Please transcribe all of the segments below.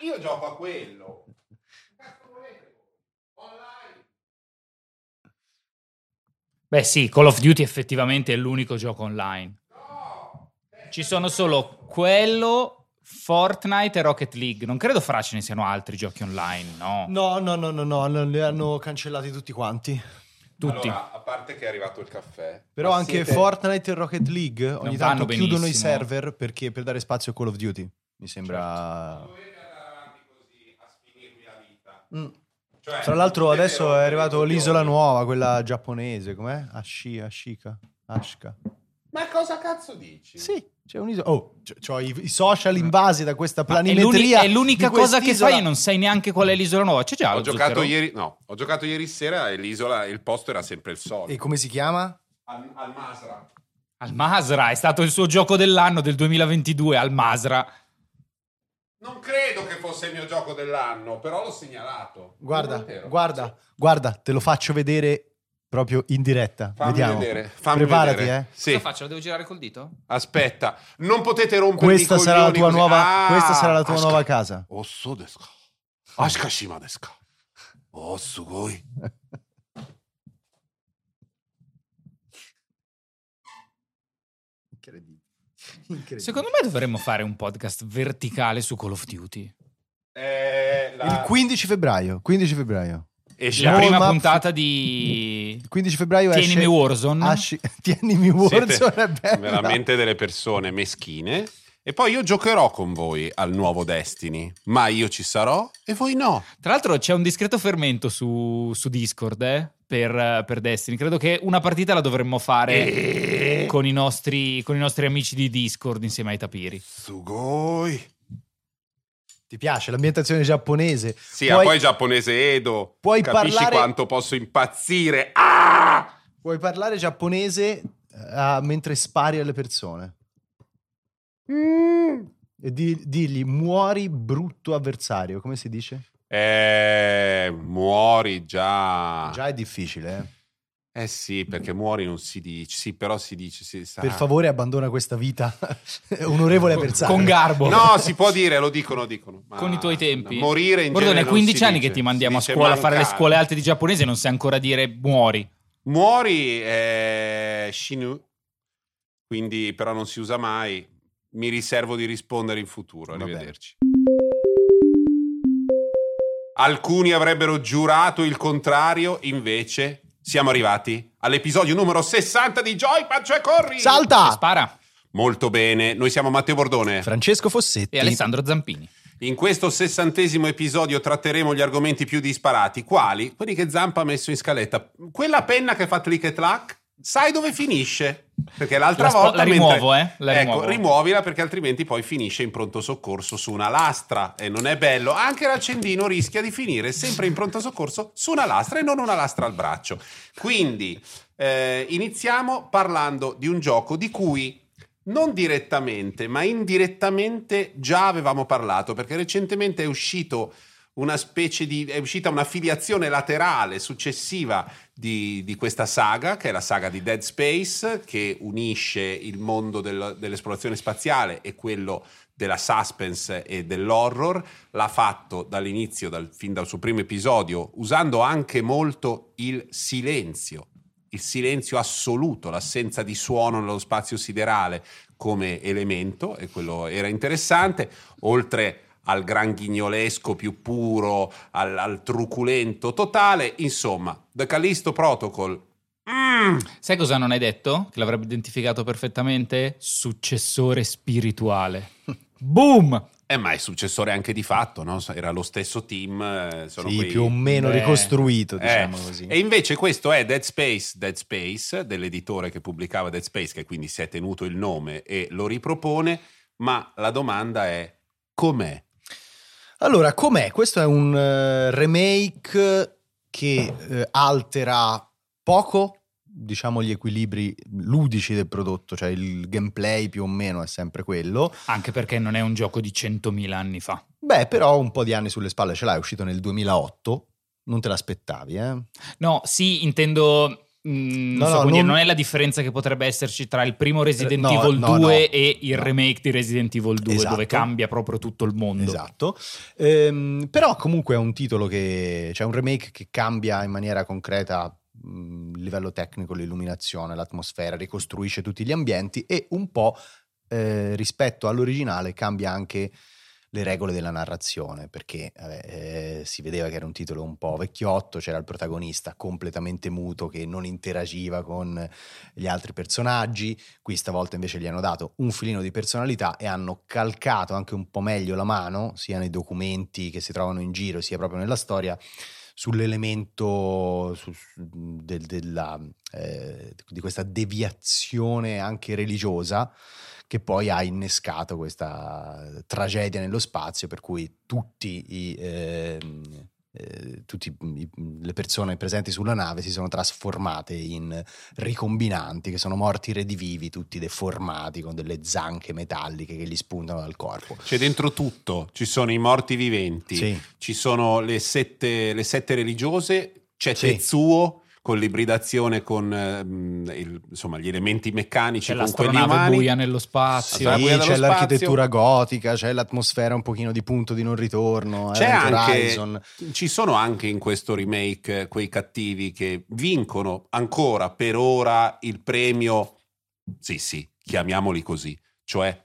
io gioco a quello. Beh sì, Call of Duty effettivamente è l'unico gioco online. Ci sono solo quello, Fortnite e Rocket League. Non credo fra ce ne siano altri giochi online, no? No, no, no, no, no, no, li hanno cancellati tutti quanti. Tutti. Allora, a parte che è arrivato il caffè. Però anche siete- Fortnite e Rocket League ogni vanno tanto chiudono i benissimo. server perché per dare spazio a Call of Duty. Mi sembra... Dovete andare avanti così a sfinirvi la vita. Mm. Cioè, Tra l'altro adesso è arrivato l'isola nuova, quella giapponese, com'è? Ashi, Ashika, Ashika. Ma cosa cazzo dici? Sì, c'è un'isola. Oh, c- c'ho i, i social invasi da questa Ma è, planimetria. è l'unica cosa che e non sai neanche qual è l'isola nuova. C'è già Ho giocato, ieri, no, ho giocato ieri sera e l'isola, il posto era sempre il solito. E come si chiama? Al, al Masra. Al Masra, è stato il suo gioco dell'anno del 2022, al Masra. Non credo che fosse il mio gioco dell'anno, però l'ho segnalato. Guarda, guarda, guarda, te lo faccio vedere proprio in diretta. Fammi Vediamo. vedere. Fammi Preparati, vedere. eh. Sì. Cosa faccio? Lo devo girare col dito? Aspetta, non potete rompere Questa i sarà la tua così. nuova, Ah, questa sarà la tua nuova casa. Osso desu ka. Ashikashima desu ka. Oh, sugoi. Incredibile. Incredibile. Secondo me dovremmo fare un podcast verticale su Call of Duty. Eh, la- Il 15 febbraio, 15 febbraio. esce La prima puntata di Il 15 febbraio esce Tienimi Warzone. Ashi- Tienimi Warzone Siete veramente delle persone meschine. E poi io giocherò con voi al nuovo Destiny, ma io ci sarò e voi no. Tra l'altro c'è un discreto fermento su, su Discord eh, per, per Destiny. Credo che una partita la dovremmo fare E... con, i nostri, con i nostri amici di Discord insieme ai tapiri. Sugoi. Ti piace l'ambientazione giapponese? Sì, Puoi- poi giapponese Edo. puoi Capisci parlare- quanto posso impazzire? Ah! Puoi parlare giapponese eh, mentre spari alle persone. Mm. E di- digli muori brutto avversario, come si dice? Eh, muori già. Già è difficile, eh. Eh sì, perché muori non si dice. Sì, però si dice. Si sa. Per favore abbandona questa vita onorevole avversario. Con garbo. No, si può dire, lo dicono, dicono. Ma Con i tuoi tempi. Morire in Bordone, è non 15 si anni dice. che ti mandiamo a Si scuola a fare le scuole alte di giapponese e non sai ancora dire muori. Muori è shinu, quindi però non si usa mai. Mi riservo di rispondere in futuro. Va bene. Alcuni avrebbero giurato il contrario, invece siamo arrivati all'episodio numero 60 di Joypad, cioè corri! Salta! Spara. Molto bene, noi siamo Matteo Bordone. Francesco Fossetti. E Alessandro Zampini. In questo sessantesimo episodio tratteremo gli argomenti più disparati. Quali? Quelli che Zampa ha messo in scaletta. Quella penna che fa click e clack, sai dove finisce? Perché l'altra La spo- volta... la mentre- rimuovo, eh? La ecco, rimuovo. rimuovila perché altrimenti poi finisce in pronto soccorso su una lastra e non è bello. Anche l'accendino rischia di finire sempre in pronto soccorso su una lastra e non una lastra al braccio. Quindi eh, iniziamo parlando di un gioco di cui non direttamente, ma indirettamente già avevamo parlato, perché recentemente è uscito una specie di. è uscita una filiazione laterale successiva di, di questa saga, che è la saga di Dead Space, che unisce il mondo del- dell'esplorazione spaziale e quello della suspense e dell'horror. L'ha fatto dall'inizio, dal- fin dal suo primo episodio, usando anche molto il silenzio il silenzio assoluto, l'assenza di suono nello spazio siderale come elemento, e quello era interessante, oltre al gran ghignolesco più puro, al, al truculento totale, insomma, The Callisto Protocol. mm, Sai cosa non hai detto? Che l'avrebbe identificato perfettamente? Successore spirituale. Boom! eh, ma è successore anche di fatto, no? Era lo stesso team. eh, Sono Sì, quei- più o meno Beh. ricostruito, Eh, diciamo così. E invece questo è Dead Space, Dead Space, dell'editore che pubblicava Dead Space, che quindi si è tenuto il nome e lo ripropone, ma la domanda è com'è? Allora, com'è? Questo è un eh, remake che eh, altera poco, diciamo, gli equilibri ludici del prodotto, cioè il gameplay più o meno è sempre quello. Anche perché non è un gioco di 100.000 anni fa. Beh, però un po' di anni sulle spalle ce l'hai, è uscito nel 2008, non te l'aspettavi, eh? No, sì, intendo mm, No, non, so no, non- non è la differenza che potrebbe esserci tra il primo Resident Eh, no, Evil no, 2 no. e il remake di Resident Evil 2, Esatto. dove cambia proprio tutto il mondo. Esatto. Ehm, però comunque è un titolo che c'è un remake che cambia in maniera concreta mh, il livello tecnico, l'illuminazione, l'atmosfera, ricostruisce tutti gli ambienti e un po' eh, rispetto all'originale cambia anche le regole della narrazione perché vabbè, eh, si vedeva che era un titolo un po' vecchiotto, c'era il protagonista completamente muto che non interagiva con gli altri personaggi, qui stavolta invece gli hanno dato un filino di personalità e hanno calcato anche un po' meglio la mano, sia nei documenti che si trovano in giro, sia proprio nella storia, sull'elemento su- del- della, eh, di questa deviazione anche religiosa che poi ha innescato questa tragedia nello spazio per cui tutti i... ehm, eh, tutte le persone presenti sulla nave si sono trasformate in ricombinanti che sono morti redivivi, tutti deformati con delle zanche metalliche che gli spuntano dal corpo. C'è dentro tutto, ci sono i morti viventi, Sì. ci sono le sette, le sette religiose, c'è Sì. Tetsuo con l'ibridazione con ehm, il- insomma, gli elementi meccanici C'è con quelli l'astronave umani. buia nello spazio. Sì, guida c'è dello l'architettura gotica, c'è l'atmosfera un pochino di punto di non ritorno. C'è Event anche, Horizon. ci sono anche in questo remake eh, quei cattivi che vincono ancora per ora il premio, sì sì, chiamiamoli così, cioè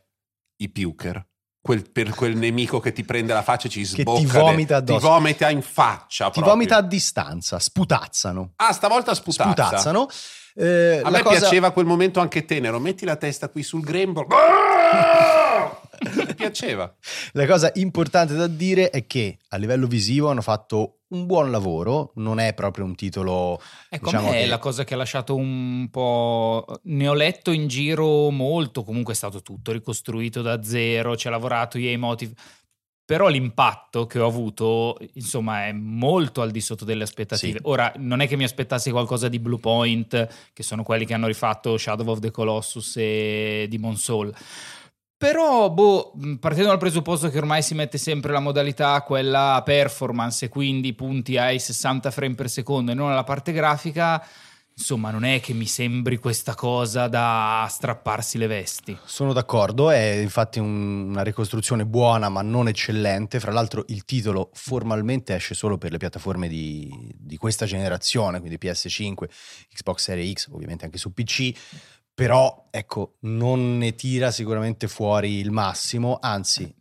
i puker. Quel- per quel nemico che ti prende la faccia e ci ti sbocca, de- vomita ti addosso. vomita in faccia. Ti proprio. vomita a distanza, sputazzano. Ah, stavolta sputazza. Sputazzano. Eh, A me cosa- piaceva quel momento anche tenero. Metti la testa qui sul grembo. Mi piaceva. La cosa importante da dire è che a livello visivo hanno fatto un buon lavoro, non è proprio un titolo... Ecco, diciamo me è che- la cosa che ha lasciato un po'. Ne ho letto in giro molto, comunque è stato tutto ricostruito da zero, ci ha lavorato EA Motive. Però l'impatto che ho avuto, insomma, è molto al di sotto delle aspettative. Sì. Ora, non è che mi aspettassi qualcosa di Blue Point, che sono quelli che hanno rifatto Shadow of the Colossus e Demon Soul. Però, boh, mh, partendo dal presupposto che ormai si mette sempre la modalità quella performance quindi punti ai 60 frame per secondo e non alla parte grafica, insomma, non è che mi sembri questa cosa da strapparsi le vesti. Sono d'accordo, è infatti un- una ricostruzione buona ma non eccellente. Fra l'altro il titolo formalmente esce solo per le piattaforme di, di questa generazione, quindi PS5, Xbox Series X, ovviamente anche su PC. Però ecco, non ne tira sicuramente fuori il massimo, anzi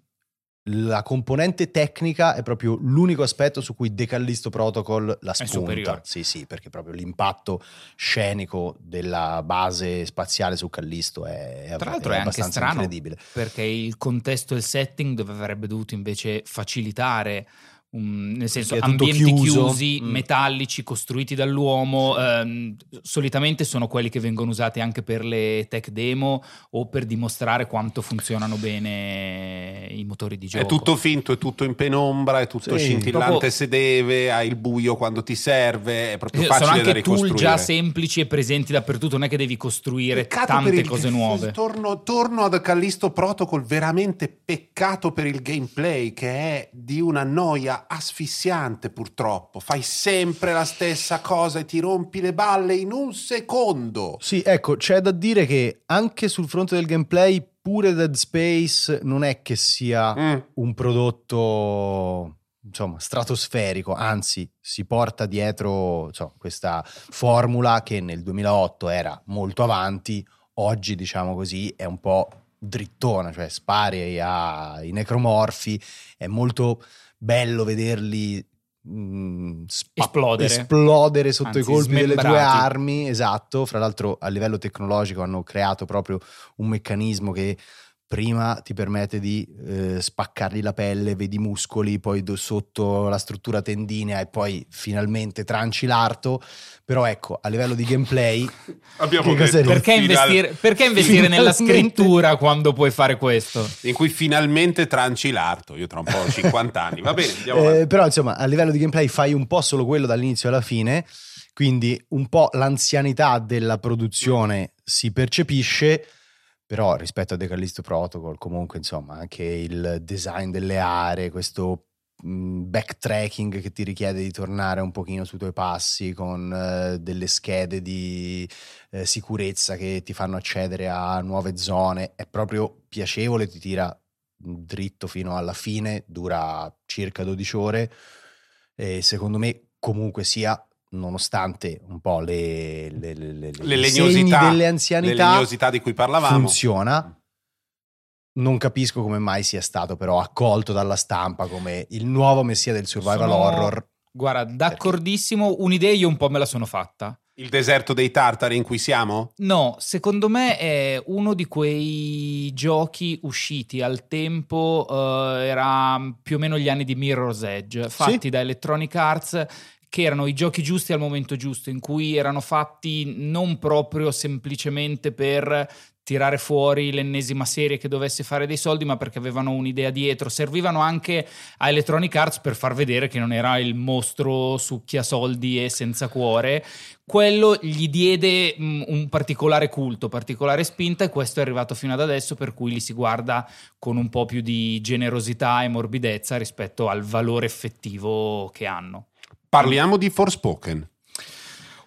la componente tecnica è proprio l'unico aspetto su cui The Callisto Protocol la spunta. Sì, sì, perché proprio l'impatto scenico della base spaziale su Callisto è, Tra l'altro è è anche strano incredibile. perché il contesto e il setting dove avrebbe dovuto invece facilitare. Um, nel senso, ambienti chiuso. chiusi, Mm. metallici, costruiti dall'uomo, ehm, solitamente sono quelli che vengono usati anche per le tech demo o per dimostrare quanto funzionano bene i motori di gioco. È tutto finto, è tutto in penombra, è tutto Sì, scintillante proprio- se deve, hai il buio quando ti serve, è proprio Eh, facile sono da anche tool già semplici e presenti dappertutto, non è che devi costruire Peccato tante il- cose nuove. Torno, torno ad Callisto Protocol, veramente peccato per il gameplay che è di una noia asfissiante purtroppo. Fai sempre la stessa cosa e ti rompi le balle in un secondo. Sì, ecco, c'è da dire che anche sul fronte del gameplay, pure Dead Space non è che sia Mm. un prodotto insomma stratosferico, anzi si porta dietro insomma, questa formula che nel 2008 era molto avanti, oggi diciamo così è un po' drittona, cioè spari ai necromorfi, è molto bello vederli mm, spa- Esplodere. esplodere sotto Anzi, i colpi delle due smembrati. armi, esatto, fra l'altro a livello tecnologico hanno creato proprio un meccanismo che prima ti permette di eh, spaccargli la pelle, vedi i muscoli, poi do- sotto la struttura tendinea e poi finalmente tranci l'arto, però ecco, a livello di gameplay Abbiamo detto Perché investire, perché investire nella scrittura quando puoi fare questo? in cui finalmente tranci l'arto. Io tra un po' ho 50 anni, va bene, andiamo Eh, però insomma a livello di gameplay fai un po' solo quello dall'inizio alla fine, quindi un po' l'anzianità della produzione si percepisce, però rispetto a The Callisto Protocol comunque insomma anche il design delle aree, questo mh, backtracking che ti richiede di tornare un pochino sui tuoi passi con eh, delle schede di eh, sicurezza che ti fanno accedere a nuove zone. È proprio piacevole, ti tira dritto fino alla fine, dura circa 12 ore e secondo me comunque sia nonostante un po' le, le, le, le- Le legnosità, delle le anzianità legnosità di cui parlavamo. funziona. Non capisco come mai sia stato però accolto dalla stampa come il nuovo messia del survival Sono- horror. Guarda, d'accordissimo, un'idea io un po' me la sono fatta. Il deserto dei tartari in cui siamo? No, secondo me è uno di quei giochi usciti al tempo, eh, era più o meno gli anni di Mirror's Edge, fatti da Electronic Arts, che erano i giochi giusti al momento giusto, in cui erano fatti non proprio semplicemente per tirare fuori l'ennesima serie che dovesse fare dei soldi, ma perché avevano un'idea dietro. Servivano anche a Electronic Arts per far vedere che non era il mostro succhia soldi e senza cuore. Quello gli diede mh, un particolare culto, particolare spinta e questo è arrivato fino ad adesso per cui li si guarda con un po' più di generosità e morbidezza rispetto al valore effettivo che hanno. Parliamo di Forspoken.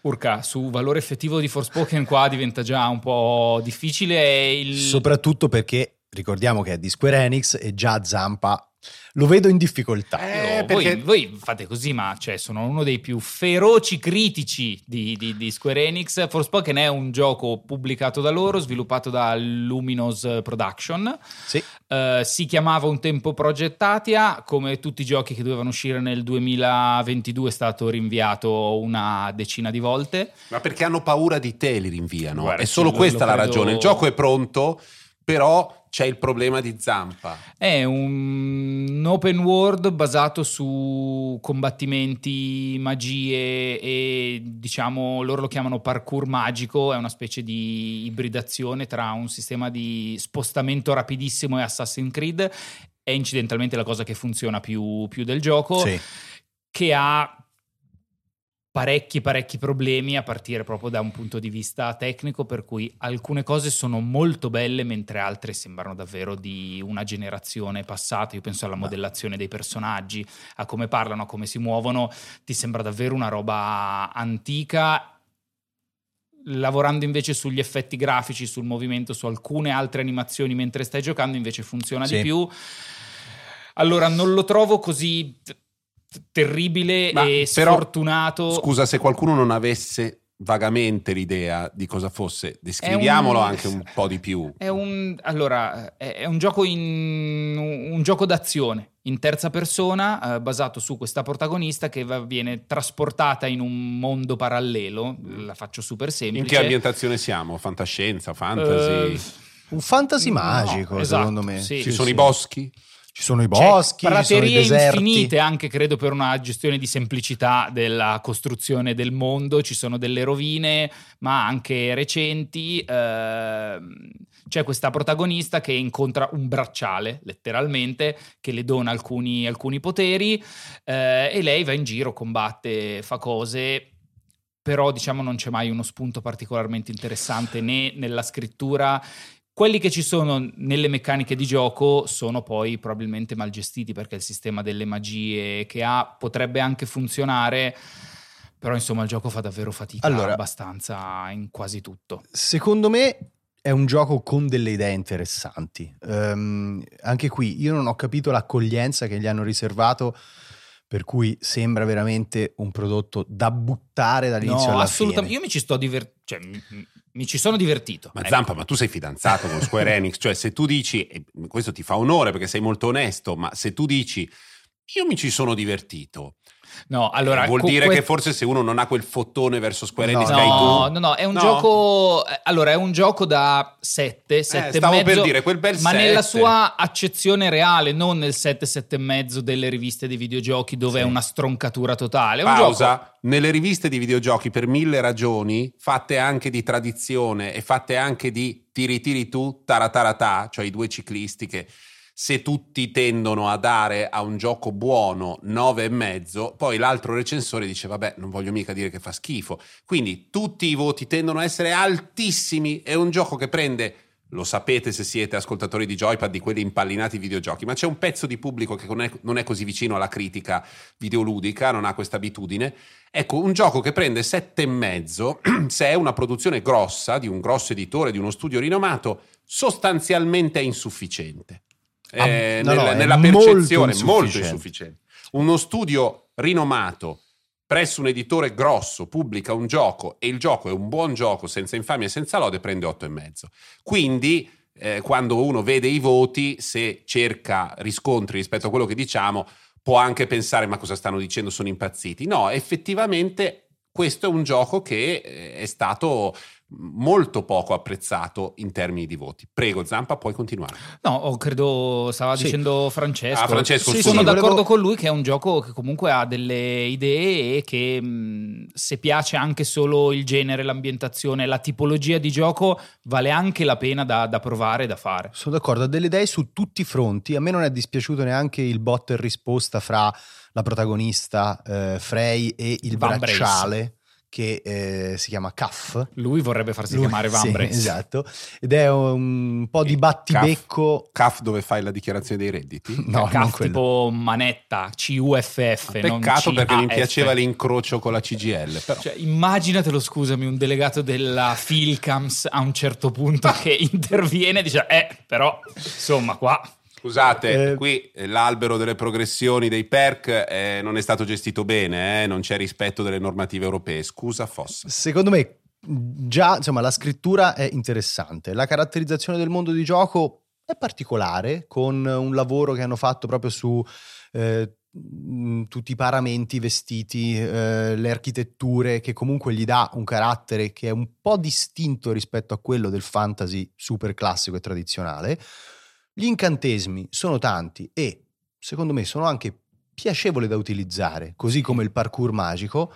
Urca, su valore effettivo di Forspoken qua diventa già un po' difficile il... Soprattutto perché ricordiamo che è di Square Enix e già Zampa lo vedo in difficoltà. Eh, perché- voi, voi fate così, ma cioè, sono uno dei più feroci critici di, di- di Square Enix. Forspoken è un gioco pubblicato da loro, sviluppato da Luminous Production. Sì. Eh, si chiamava un tempo Project Atia, come tutti i giochi che dovevano uscire nel 2022 è stato rinviato una decina di volte. Ma perché hanno paura di te li rinviano? Guarda, è solo questa lo la credo- ragione. Il gioco è pronto, però c'è il problema di Zampa. È un open world basato su combattimenti, magie e diciamo loro lo chiamano parkour magico, è una specie di ibridazione tra un sistema di spostamento rapidissimo e Assassin's Creed. È incidentalmente la cosa che funziona più, più del gioco, Sì. che ha parecchi parecchi problemi a partire proprio da un punto di vista tecnico per cui alcune cose sono molto belle mentre altre sembrano davvero di una generazione passata. Io penso alla modellazione dei personaggi a come parlano a come si muovono. Ti sembra davvero una roba antica. Lavorando invece sugli effetti grafici sul movimento su alcune altre animazioni mentre stai giocando invece funziona Sì. di più. Allora non lo trovo così terribile Ma e però, sfortunato Scusa, se qualcuno non avesse vagamente l'idea di cosa fosse, descriviamolo un- anche un po' di più. È un, allora, è un gioco, in, un gioco d'azione in terza persona eh, basato su questa protagonista che va- viene trasportata in un mondo parallelo. La faccio super semplice. In che ambientazione siamo? Fantascienza, fantasy? Eh, Un fantasy No, magico, esatto, secondo me. sì. Ci sono i boschi? Ci sono i C'è boschi, ci sono i deserti. infinite anche credo per una gestione di semplicità della costruzione del mondo. Ci sono delle rovine ma anche recenti. Ehm, c'è questa protagonista che incontra un bracciale letteralmente che le dona alcuni, alcuni poteri eh, e lei va in giro combatte fa cose. Però diciamo non c'è mai uno spunto particolarmente interessante né nella scrittura quelli che ci sono nelle meccaniche di gioco sono poi probabilmente mal gestiti perché il sistema delle magie che ha potrebbe anche funzionare, però insomma il gioco fa davvero fatica Allora- abbastanza in quasi tutto. Secondo me è un gioco con delle idee interessanti. Ehm, anche qui io non ho capito l'accoglienza che gli hanno riservato, per cui sembra veramente un prodotto da buttare dall'inizio No, alla assolutamente. fine. Io mi ci sto divertendo, cioè mi, mi ci sono divertito. Ma ecco. Zampa, ma tu sei fidanzato con Square Enix, cioè se tu dici, e questo ti fa onore perché sei molto onesto, ma se tu dici io mi ci sono divertito, No, allora eh, vuol co- dire que- che forse se uno non ha quel fottone verso Square Enix no, No, no, no, è un No? gioco. eh, Allora, è un gioco da 7, 7 Eh, stavo e mezzo, per dire quel bel ma 7. nella sua accezione reale, non nel 7, 7 e mezzo delle riviste dei videogiochi dove Sì. è una stroncatura totale. È un gioco Pausa. Nelle riviste di videogiochi, per mille ragioni, fatte anche di tradizione e fatte anche di tiri tiri tu, tarataratà, cioè i due ciclisti che se tutti tendono a dare a un gioco buono 9 e mezzo, poi l'altro recensore dice vabbè, non voglio mica dire che fa schifo. Quindi tutti i voti tendono a essere altissimi, è un gioco che prende lo sapete se siete ascoltatori di Joypad di quelli impallinati videogiochi, ma c'è un pezzo di pubblico che non è, non è così vicino alla critica videoludica, non ha questa abitudine. Ecco, un gioco che prende sette e mezzo, se è una produzione grossa, di un grosso editore, di uno studio rinomato, sostanzialmente è insufficiente. Ah, Eh, no, no, nella, nella molto percezione, molto insufficiente. insufficiente. Uno studio rinomato presso un editore grosso pubblica un gioco e il gioco è un buon gioco senza infamia e senza lode prende 8,5 quindi eh, quando uno vede i voti se cerca riscontri rispetto a quello che diciamo può anche pensare ma cosa stanno dicendo sono impazziti no effettivamente questo è un gioco che eh, è stato molto poco apprezzato in termini di voti prego Zampa puoi continuare No, o credo stava Sì. dicendo Francesco. Ah, Francesco, Sì, sono d'accordo Volevo- con lui che è un gioco che comunque ha delle idee e che mh, se piace anche solo il genere, l'ambientazione, la tipologia di gioco, vale anche la pena da, da provare e da fare. Sono d'accordo, ha delle idee su tutti i fronti. A me non è dispiaciuto neanche il bot e risposta fra la protagonista eh, Frey e il Van bracciale che eh, si chiama Caff. Lui vorrebbe farsi Lui- chiamare Van sì. Esatto. Ed è un po' di battibecco. CAF dove fai la dichiarazione dei redditi No, non CAF quello. tipo manetta, CUFF. non Peccato perché mi CAF. piaceva l'incrocio con la CGL. Però. Cioè, immaginatelo, scusami, un delegato della Filcams a un certo punto che interviene e dice, eh, però, insomma, qua... Scusate, Eh, qui eh, l'albero delle progressioni dei perk eh, non è stato gestito bene, eh, non c'è rispetto delle normative europee. Scusa Fossa. Secondo me già insomma la scrittura è interessante, la caratterizzazione del mondo di gioco è particolare con un lavoro che hanno fatto proprio su eh, mh, tutti i paramenti, i vestiti, eh, le architetture che comunque gli dà un carattere che è un po' distinto rispetto a quello del fantasy super classico e tradizionale. Gli incantesimi sono tanti e secondo me sono anche piacevoli da utilizzare, così come il parkour magico.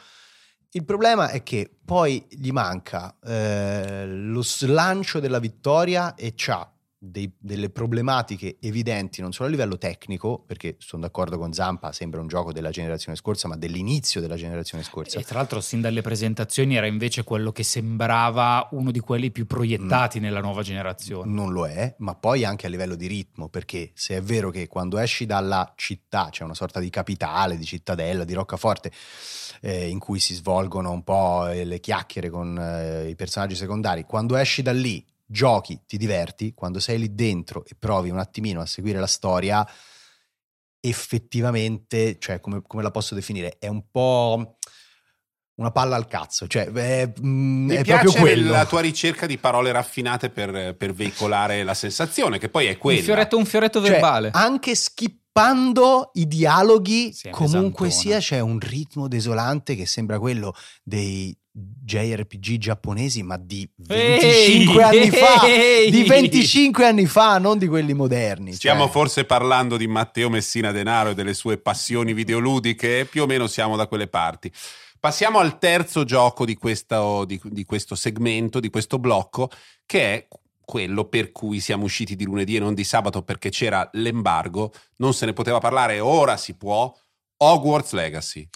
Il problema è che poi gli manca eh, lo slancio della vittoria e c'ha dei- delle problematiche evidenti non solo a livello tecnico, perché sono d'accordo con Zampa, sembra un gioco della generazione scorsa, ma dell'inizio della generazione scorsa. E tra l'altro, sin dalle presentazioni era invece quello che sembrava uno di quelli più proiettati nella nuova generazione. Non lo è, ma poi anche a livello di ritmo, perché se è vero che quando esci dalla città c'è una sorta di capitale, di cittadella, di roccaforte, eh, in cui si svolgono un po' le chiacchiere con eh, i personaggi secondari, quando esci da lì, giochi, ti diverti, quando sei lì dentro e provi un attimino a seguire la storia, effettivamente, cioè come, come la posso definire, è un po' una palla al cazzo, cioè è, mm, Mi è piace proprio quello. la tua ricerca di parole raffinate per, per veicolare la sensazione, che poi è Un quella. fioretto, un fioretto Cioè, verbale. anche skippando i dialoghi, Sì, è comunque pesantona. sia c'è un ritmo desolante che sembra quello dei JRPG giapponesi, ma di 25 Ehi, anni fa. ehi! Di 25 anni fa, non di quelli moderni. Stiamo cioè. forse parlando di Matteo Messina Denaro e delle sue passioni videoludiche, più o meno siamo da quelle parti. Passiamo al terzo gioco di questo, di- di questo segmento, di questo blocco, che è quello per cui siamo usciti di lunedì e non di sabato perché c'era l'embargo, non se ne poteva parlare, ora si può. Hogwarts Legacy.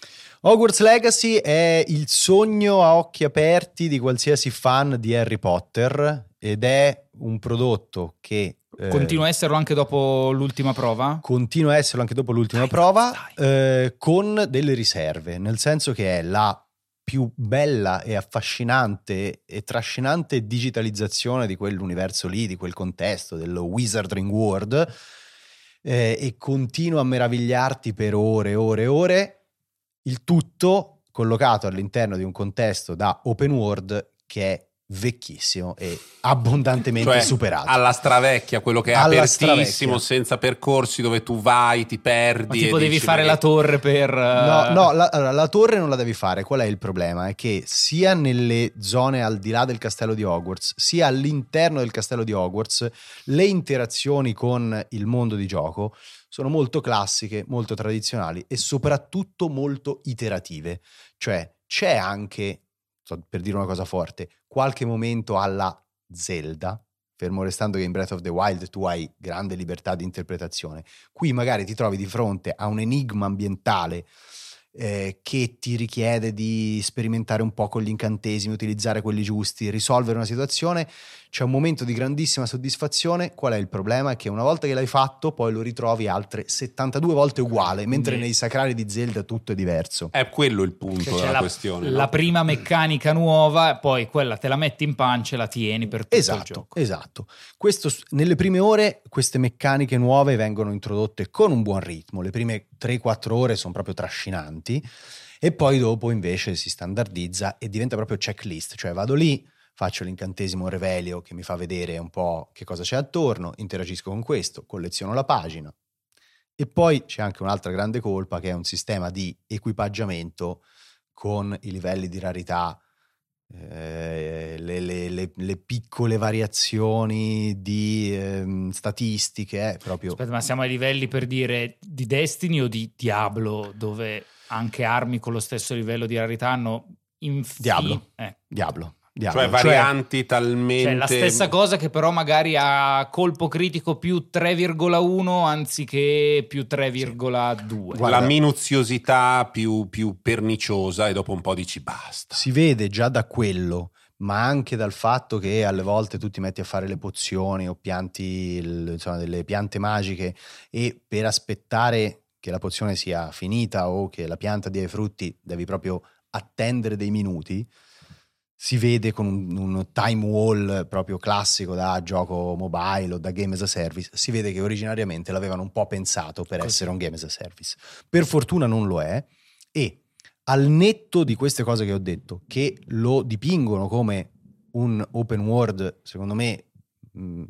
Hogwarts Legacy è il sogno a occhi aperti di qualsiasi fan di Harry Potter ed è un prodotto che eh, Continua a esserlo anche dopo l'ultima prova? continua a esserlo anche dopo l'ultima Dai, prova, dai. eh, con delle riserve, nel senso che è la più bella e affascinante e trascinante digitalizzazione di quell'universo lì, di quel contesto, dello Wizarding World, eh, e continua a meravigliarti per ore e ore e ore, il tutto collocato all'interno di un contesto da open world che è vecchissimo e abbondantemente Cioè, superato. alla stravecchia, quello che è Alla apertissimo, senza percorsi dove tu vai, ti perdi. Ma tipo e devi dici, fare ma la che- torre per... No, eh, no, la, allora, la torre non la devi fare. Qual è il problema? È che sia nelle zone al di là del castello di Hogwarts, sia all'interno del castello di Hogwarts, le interazioni con il mondo di gioco sono molto classiche, molto tradizionali e soprattutto molto iterative. Cioè, c'è anche, sto per dire una cosa forte, qualche momento alla Zelda, fermo restando che in Breath of the Wild tu hai grande libertà di interpretazione. Qui magari ti trovi di fronte a un enigma ambientale eh, che ti richiede di sperimentare un po' con gli incantesimi, utilizzare quelli giusti, risolvere una situazione. C'è un momento di grandissima soddisfazione. Qual è il problema? È che una volta che l'hai fatto, poi lo ritrovi altre 72 volte uguale, mentre nei sacrali di Zelda tutto è diverso. È quello il punto Cioè, della la, questione. la no? prima meccanica nuova, poi quella te la metti in pancia e la tieni per tutto il Esatto, gioco. esatto. Questo, nelle prime ore queste meccaniche nuove vengono introdotte con un buon ritmo, le prime 3-4 ore sono proprio trascinanti e poi dopo invece si standardizza e diventa proprio checklist, cioè vado lì, faccio l'incantesimo Revelio che mi fa vedere un po' che cosa c'è attorno, interagisco con questo, colleziono la pagina. E poi c'è anche un'altra grande colpa che è un sistema di equipaggiamento con i livelli di rarità eh, le, le- le- le piccole variazioni di ehm, statistiche, eh, proprio Aspetta, ma siamo ai livelli per dire di Destiny o di Diablo, dove anche armi con lo stesso livello di rarità hanno infi- Diablo. eh. Diablo. Diablo. Cioè varianti talmente... Cioè la stessa cosa che però magari ha colpo critico più 3,1 anziché più 3,2. Guarda- La minuziosità più, più perniciosa e dopo un po' dici basta. si vede già da quello, ma anche dal fatto che alle volte tu ti metti a fare le pozioni o pianti insomma, delle piante magiche e per aspettare che la pozione sia finita o che la pianta dia i frutti devi proprio attendere dei minuti. Si vede con un, un time wall proprio classico da gioco mobile o da game as a service. Si vede che originariamente l'avevano un po' pensato per Così. essere un game as a service. Per fortuna non lo è. E al netto di queste cose che ho detto, che lo dipingono come un open world, secondo me, mh,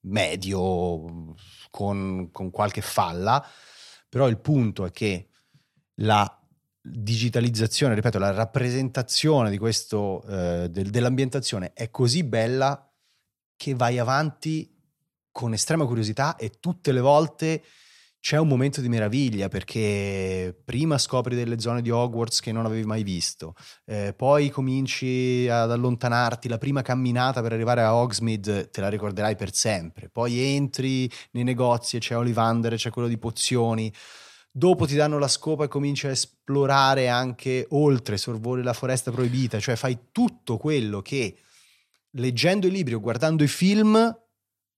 medio, con, con qualche falla, però il punto è che la digitalizzazione, ripeto, la rappresentazione di questo, eh, del- dell'ambientazione è così bella che vai avanti con estrema curiosità e tutte le volte c'è un momento di meraviglia perché prima scopri delle zone di Hogwarts che non avevi mai visto, eh, poi cominci ad allontanarti, la prima camminata per arrivare a Hogsmeade te la ricorderai per sempre, poi entri nei negozi e c'è Ollivander, c'è quello di pozioni, dopo ti danno la scopa e cominci a esplorare anche oltre, sorvoli la foresta proibita, cioè fai tutto quello che leggendo i libri o guardando i film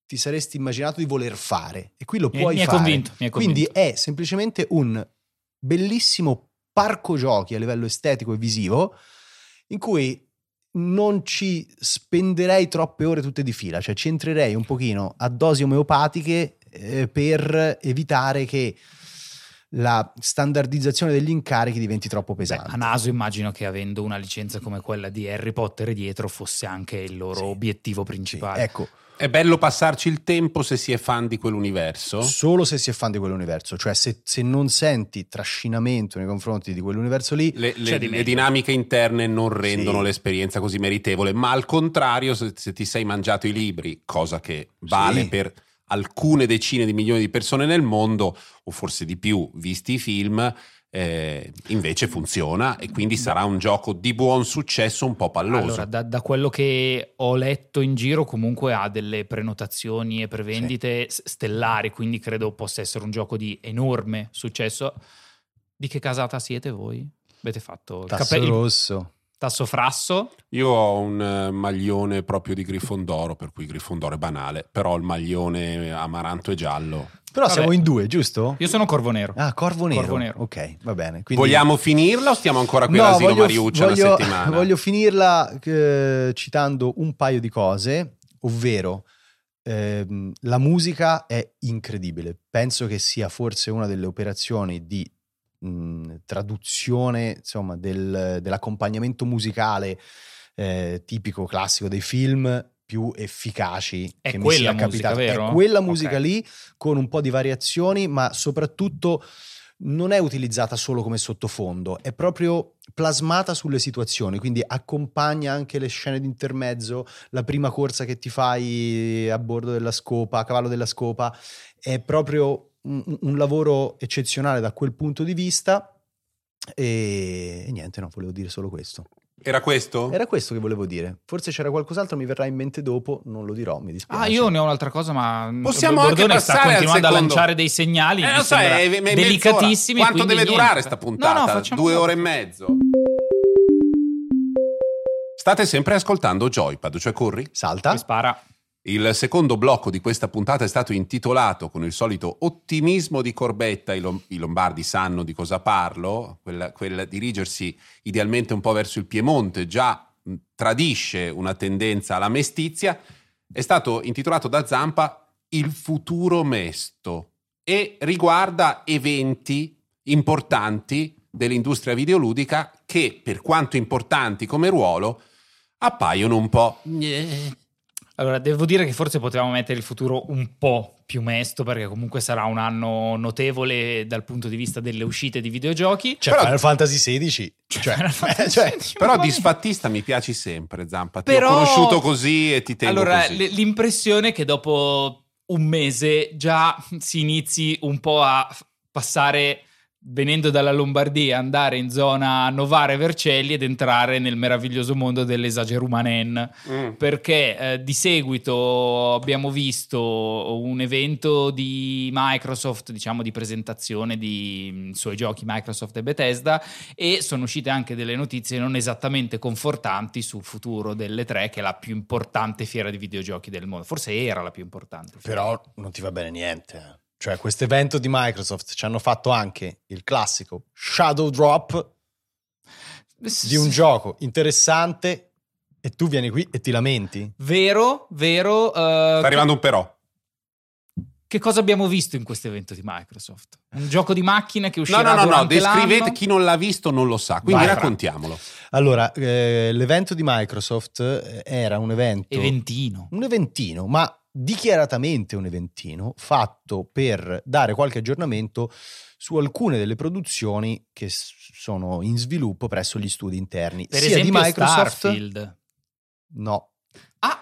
ti saresti immaginato di voler fare e qui lo puoi mi fare. convinto, mi Quindi convinto. è semplicemente un bellissimo parco giochi a livello estetico e visivo in cui non ci spenderei troppe ore tutte di fila, cioè ci entrerei un pochino a dosi omeopatiche eh, per evitare che la standardizzazione degli incarichi diventi troppo Beh, pesante. a naso immagino che avendo una licenza come quella di Harry Potter dietro fosse anche il loro Sì. obiettivo Sì, principale. ecco, È bello passarci il tempo se si è fan di quell'universo. solo se si è fan di quell'universo, cioè se, se non senti trascinamento nei confronti di quell'universo lì, Le, le- di le dinamiche interne non rendono Sì. l'esperienza così meritevole, ma al contrario, se, se ti sei mangiato i libri, cosa che vale Sì. per alcune decine di milioni di persone nel mondo, o forse di più, visti i film, eh, invece funziona e quindi sarà un gioco di buon successo un po' palloso. Allora, da, da quello che ho letto in giro, comunque ha delle prenotazioni e prevendite s- stellari, quindi credo possa essere un gioco di enorme successo. Di che casata siete voi? Avete fatto il, tasso cape- il rosso. Tasso frasso? Io ho un eh, maglione proprio di Grifondoro, per cui Grifondoro è banale, però il maglione amaranto e giallo. Però Vabbè. siamo in due, giusto? Io sono Corvo Nero. Ah, Corvo Nero. Corvo Nero. Ok, va bene. Quindi- Vogliamo finirla o stiamo ancora qui No, all'asilo voglio, Mariuccia voglio- una settimana? voglio finirla eh, citando un paio di cose, ovvero ehm, la musica è incredibile. Penso che sia forse una delle operazioni di mh, traduzione, insomma, del- dell'accompagnamento musicale eh, tipico classico dei film più efficaci È che mi quella sia musica, capitato. È quella musica Ok. lì con un po' di variazioni, ma soprattutto non è utilizzata solo come sottofondo, è proprio plasmata sulle situazioni, quindi accompagna anche le scene di intermezzo, la prima corsa che ti fai a bordo della scopa, a cavallo della scopa, è proprio un, un lavoro eccezionale da quel punto di vista. E, e niente, no, volevo dire solo questo. Era questo? Era questo che volevo dire. Forse c'era qualcos'altro, mi verrà in mente dopo, non lo dirò, mi dispiace. Ah, io ne ho un'altra cosa, ma Possiamo Bordone anche sta continuando a lanciare dei segnali Eh, lo so, è- è delicatissimi. Quanto deve niente. durare sta puntata? No, no, facciamo Due ore e mezzo. State sempre ascoltando Joypad, cioè corri. Salta. Mi spara. Il secondo blocco di questa puntata è stato intitolato con il solito ottimismo di Corbetta, i, lom- i lombardi sanno di cosa parlo, quel, quel dirigersi idealmente un po' verso il Piemonte già tradisce una tendenza alla mestizia, è stato intitolato da Zampa Il futuro mesto e riguarda eventi importanti dell'industria videoludica che, per quanto importanti come ruolo, appaiono un po'... Allora, devo dire che forse potevamo mettere il futuro un po' più mesto, perché comunque sarà un anno notevole dal punto di vista delle uscite di videogiochi. Cioè, Però- Final Fantasy XVI. Cioè, Final Fantasy cioè, XVI, Però ma- disfattista mi piaci sempre, Zampa. Ti Però- ho conosciuto così e ti tengo Allora, così. le- l'impressione è che dopo un mese già si inizi un po' a passare venendo dalla Lombardia, andare in zona Novare Vercelli ed entrare nel meraviglioso mondo dell'esagerumanen. Mm. Perché eh, di seguito abbiamo visto un evento di Microsoft, diciamo di presentazione di mh, suoi giochi Microsoft e Bethesda e sono uscite anche delle notizie non esattamente confortanti sul futuro delle tre, che è la più importante fiera di videogiochi del mondo. Forse era la più importante. fiera. Però non ti va bene niente. Cioè, questo evento di Microsoft ci hanno fatto anche il classico Shadow Drop di un gioco interessante e tu vieni qui e ti lamenti. Vero, vero. eh, Sta arrivando un però. Che cosa abbiamo visto in questo evento di Microsoft? Un gioco di macchine che No, uscirà no, no, no, durante descrivete l'anno? chi non l'ha visto non lo sa, quindi Vai, Fra. raccontiamolo. Allora, eh, l'evento di Microsoft eh, era un evento... Eventino. un eventino, ma dichiaratamente un eventino fatto per dare qualche aggiornamento su alcune delle produzioni che sono in sviluppo presso gli studi interni Per sia esempio di Microsoft Starfield. no Ah,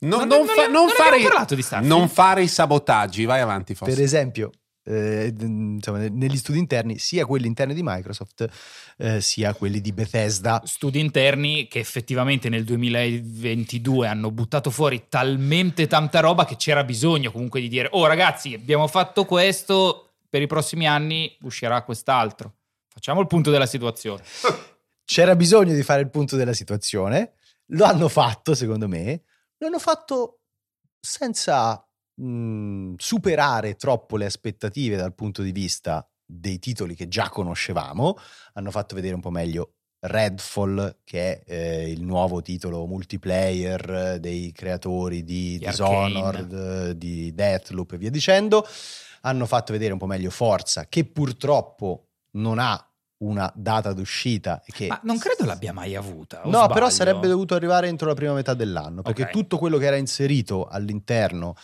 No- Non- non, non- fa- non- fare, abbiamo parlato di Starfield. non fare i sabotaggi, vai avanti Fossi. per esempio eh, d- insomma, negli studi interni sia quelli interni di Microsoft eh, sia quelli di Bethesda. Studi interni che effettivamente nel 2022 hanno buttato fuori talmente tanta roba che c'era bisogno comunque di dire oh ragazzi abbiamo fatto questo per i prossimi anni uscirà quest'altro. Facciamo il punto della situazione. C'era bisogno di fare il punto della situazione. Lo hanno fatto secondo me. Lo hanno fatto senza mh, superare troppo le aspettative dal punto di vista dei titoli che già conoscevamo hanno fatto vedere un po' meglio Redfall che è eh, il nuovo titolo multiplayer eh, dei creatori di Di Dishonored di Deathloop e via dicendo hanno fatto vedere un po' meglio Forza che purtroppo non ha una data d'uscita che ma non credo l'abbia mai avuta No, però sbaglio? sarebbe dovuto arrivare entro la prima metà dell'anno, perché Ok. tutto quello che era inserito all'interno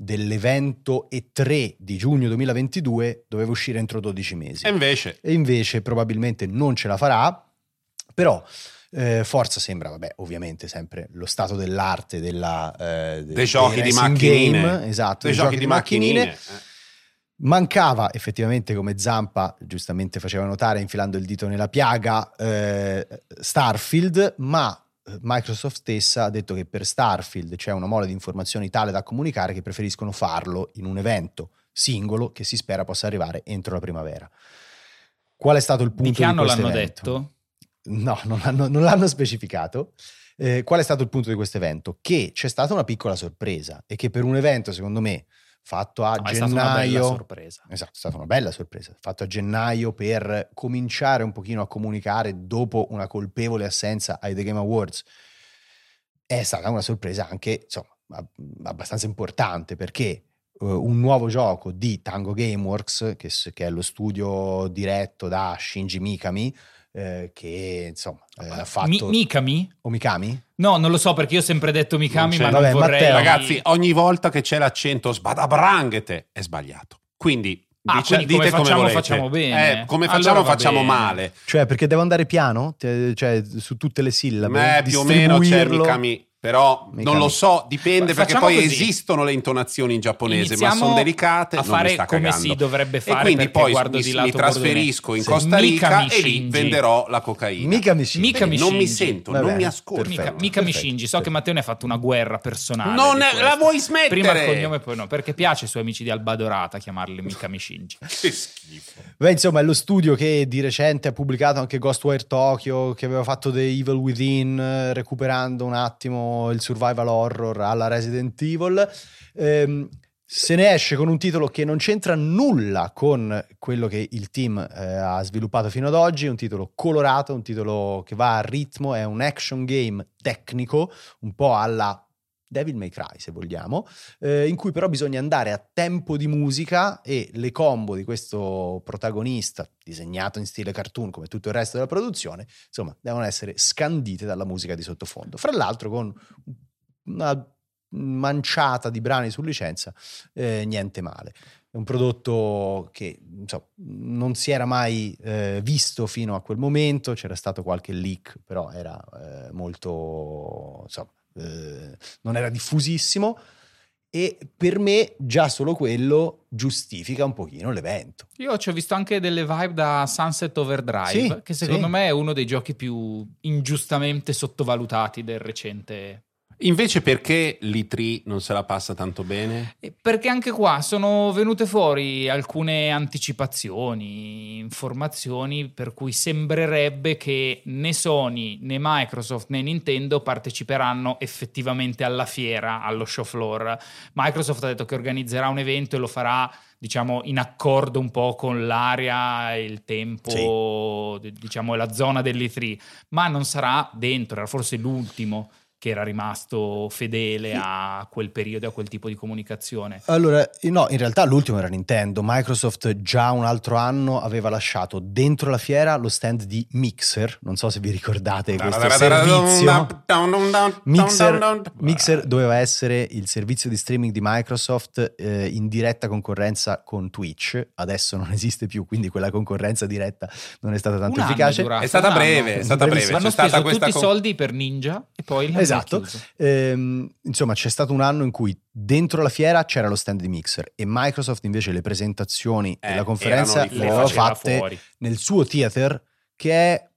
dell'evento E3 di giugno 2022 doveva uscire entro 12 mesi. E invece, E invece probabilmente non ce la farà, però eh, Forza sembra, vabbè, ovviamente sempre lo stato dell'arte della, eh, de- dei giochi di racing macchinine. game, esatto, dei giochi di macchinine. eh. Mancava effettivamente, come Zampa giustamente faceva notare, infilando il dito nella piaga, eh, Starfield, ma Microsoft stessa ha detto che per Starfield c'è una mole di informazioni tale da comunicare che preferiscono farlo in un evento singolo che si spera possa arrivare entro la primavera. Qual è stato il punto di che anno l'hanno evento? detto? No, non l'hanno, non l'hanno specificato. Eh, qual è stato il punto di questo evento? Che c'è stata una piccola sorpresa e che per un evento, secondo me, fatto a No, è stata una bella gennaio... sorpresa Esatto, è stata una bella sorpresa. Fatto a gennaio per cominciare un pochino a comunicare dopo una colpevole assenza ai The Game Awards. È stata una sorpresa anche, insomma, ab- abbastanza importante perché eh, un nuovo gioco di Tango Gameworks, che, che è lo studio diretto da Shinji Mikami, eh, che insomma eh, ha fatto... Mi- Mikami? o Mikami? No, non lo so perché io ho sempre detto Mikami, Non ma c'è. non Vabbè, vorrei... Matteo. Ragazzi, ogni volta che c'è l'accento sbadabranghete è sbagliato. Quindi, Ah, dice- come dite come facciamo, volete. facciamo bene. Eh, come Allora facciamo va facciamo bene. male. Cioè, perché devo andare piano? Cioè, su tutte le sillabe? Eh, più o meno c'è? Mikami. Però Mica non lo so, dipende perché poi così. esistono le intonazioni in giapponese, ma Iniziamo sono delicate. a non mi fare sta come cagando. si dovrebbe E fare quindi perché poi mi, di lato mi trasferisco in. Costa Rica e lì scingi. venderò la cocaina. Mica mi si Mica mi non mi scingi. sento, Va non mi ascolto. Mica, mica mi scingi, so che. Matteo ne ha fatto una guerra personale. Non è- la vuoi smettere? Prima il cognome, poi no, perché piace ai suoi amici di Alba Dorata chiamarli mica mi scingi. Che schifo. Beh, insomma, è lo studio che di recente ha pubblicato anche Ghostwire Tokyo, che aveva fatto The Evil Within, eh, recuperando un attimo il survival horror alla Resident Evil. Ehm, se ne esce con un titolo che non c'entra nulla con quello che il team eh, ha sviluppato fino ad oggi, un titolo colorato, un titolo che va a ritmo, è un action game tecnico, un po' alla Devil May Cry, se vogliamo, eh, in cui però bisogna andare a tempo di musica e le combo di questo protagonista, disegnato in stile cartoon come tutto il resto della produzione, insomma, devono essere scandite dalla musica di sottofondo. Fra l'altro con una manciata di brani su licenza, eh, niente male. È un prodotto che insomma, non si era mai eh, visto fino a quel momento, c'era stato qualche leak, però era eh, molto, insomma, eh, non era diffusissimo e per me già solo quello giustifica un pochino l'evento. Io ci ho visto anche delle vibe da Sunset Overdrive, Sì, che secondo sì. me è uno dei giochi più ingiustamente sottovalutati del recente Invece perché l'E3 non se la passa tanto bene? E Perché anche qua sono venute fuori alcune anticipazioni, informazioni per cui sembrerebbe che né Sony né Microsoft né Nintendo parteciperanno effettivamente alla fiera, allo show floor. Microsoft ha detto che organizzerà un evento e lo farà diciamo in accordo un po' con l'area, il tempo, d- diciamo la zona dell'E3, ma non sarà dentro, era forse l'ultimo che era rimasto fedele a quel periodo, a quel tipo di comunicazione. Allora, no, in realtà l'ultimo era Nintendo. Microsoft già un altro anno aveva lasciato dentro la fiera lo stand di Mixer. Non so se vi ricordate questo servizio. Mixer, Mixer doveva essere il servizio di streaming di Microsoft eh, in diretta concorrenza con Twitch. Adesso non esiste più, quindi quella concorrenza diretta non è stata tanto efficace. durato, È stata un anno. breve, è stata breve. Hanno speso questa tutti i con- soldi per Ninja e poi l'hanno Esatto. chiuso. Ehm, insomma, c'è stato un anno in cui dentro la fiera c'era lo stand di Mixer e Microsoft invece le presentazioni Eh, e la conferenza le Le aveva fatte fuori. nel suo theater che è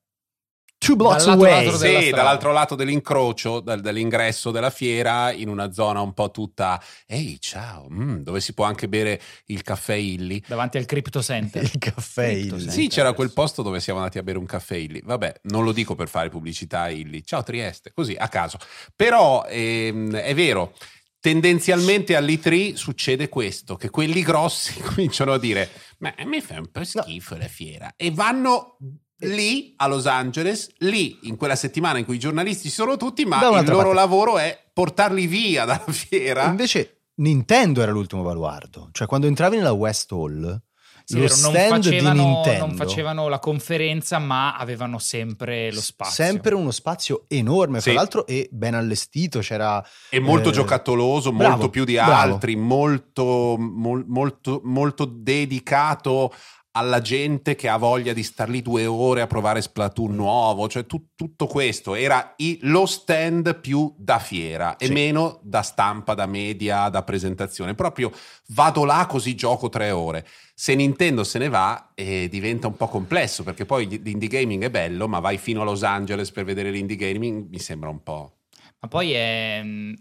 two blocks Dall'altro away. lato Sì, dall'altro lato dell'incrocio, dal- dell'ingresso della fiera, in una zona un po' tutta, ehi ciao, mm, dove si può anche bere il caffè Illy. davanti al Crypto Center. Il caffè Crypto il- Center. Sì, c'era quel adesso. posto dove siamo andati a bere un caffè Illy. Vabbè, non lo dico per fare pubblicità a Illy. Ciao Trieste, così a caso. Però ehm, è vero, tendenzialmente all'E3 succede questo, che quelli grossi cominciano a dire, ma mi fa un po' schifo la fiera. E vanno lì a Los Angeles, lì in quella settimana in cui i giornalisti ci sono tutti, ma il loro parte. lavoro è portarli via dalla fiera. Invece Nintendo era l'ultimo baluardo, cioè quando entravi nella West Hall, Sì, lo vero, non, stand di facevano, Nintendo non facevano la conferenza, ma avevano sempre lo spazio. Sempre uno spazio enorme, fra Sì. l'altro, e ben allestito. C'era È molto eh, giocattoloso, bravo, molto più di bravo. altri, molto, mol- molto, molto dedicato alla gente che ha voglia di star lì due ore a provare Splatoon nuovo, cioè tu- tutto questo era i- lo stand più da fiera e Sì. meno da stampa, da media, da presentazione. Proprio vado là così gioco tre ore. Se Nintendo se ne va eh, diventa un po' complesso perché poi l'indie gaming è bello, ma vai fino a Los Angeles per vedere l'indie gaming mi sembra un po'... Ma poi è, mh,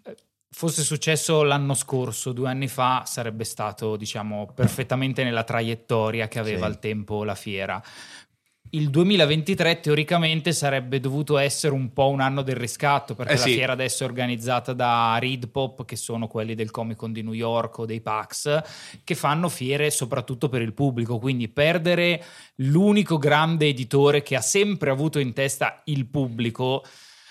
fosse successo l'anno scorso, due anni fa, sarebbe stato, diciamo, perfettamente nella traiettoria che aveva Sì. al tempo la fiera. Il 2023 teoricamente sarebbe dovuto essere un po' un anno del riscatto perché Eh la sì. fiera adesso è organizzata da Readpop che sono quelli del Comic Con di New York o dei PAX che fanno fiere soprattutto per il pubblico quindi perdere l'unico grande editore che ha sempre avuto in testa il pubblico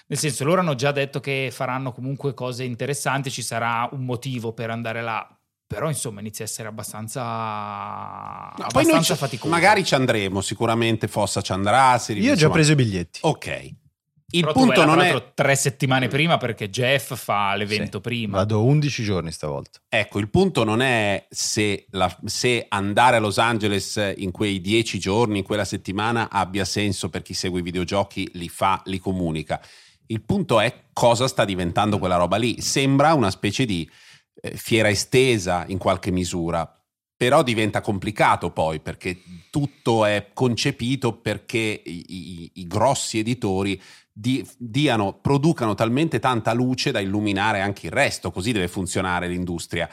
nel senso, loro hanno già detto che faranno comunque cose interessanti, ci sarà un motivo per andare là. Però, insomma, inizia a essere abbastanza, No, abbastanza faticoso. magari ci andremo, sicuramente Fossa ci andrà. se- Io ho già preso i biglietti. Ok. Il Però tu punto non è... tre settimane prima perché Jeff fa l'evento Sì, prima. Vado 11 giorni stavolta. Ecco, il punto non è se, la- se andare a Los Angeles in quei dieci giorni, in quella settimana, abbia senso per chi segue i videogiochi, li fa, li comunica. Il punto è cosa sta diventando quella roba lì. Sembra una specie di eh, fiera estesa in qualche misura, però diventa complicato poi perché tutto è concepito perché i, i, i grossi editori di, diano, producano talmente tanta luce da illuminare anche il resto, così deve funzionare l'industria.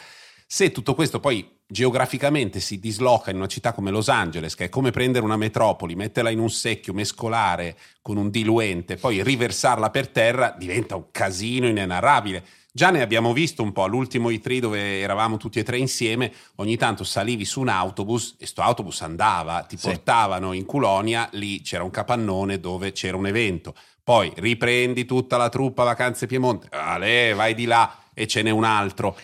Se tutto questo poi geograficamente si disloca in una città come Los Angeles, che è come prendere una metropoli, metterla in un secchio, mescolare con un diluente, poi riversarla per terra, diventa un casino inenarrabile. Già ne abbiamo visto un po' all'ultimo I3 dove eravamo tutti e tre insieme, ogni tanto salivi su un autobus e sto autobus andava, ti sì. portavano in Culonia, lì c'era un capannone dove c'era un evento, poi riprendi tutta la truppa Vacanze Piemonte, Ale, vai di là e ce n'è un altro.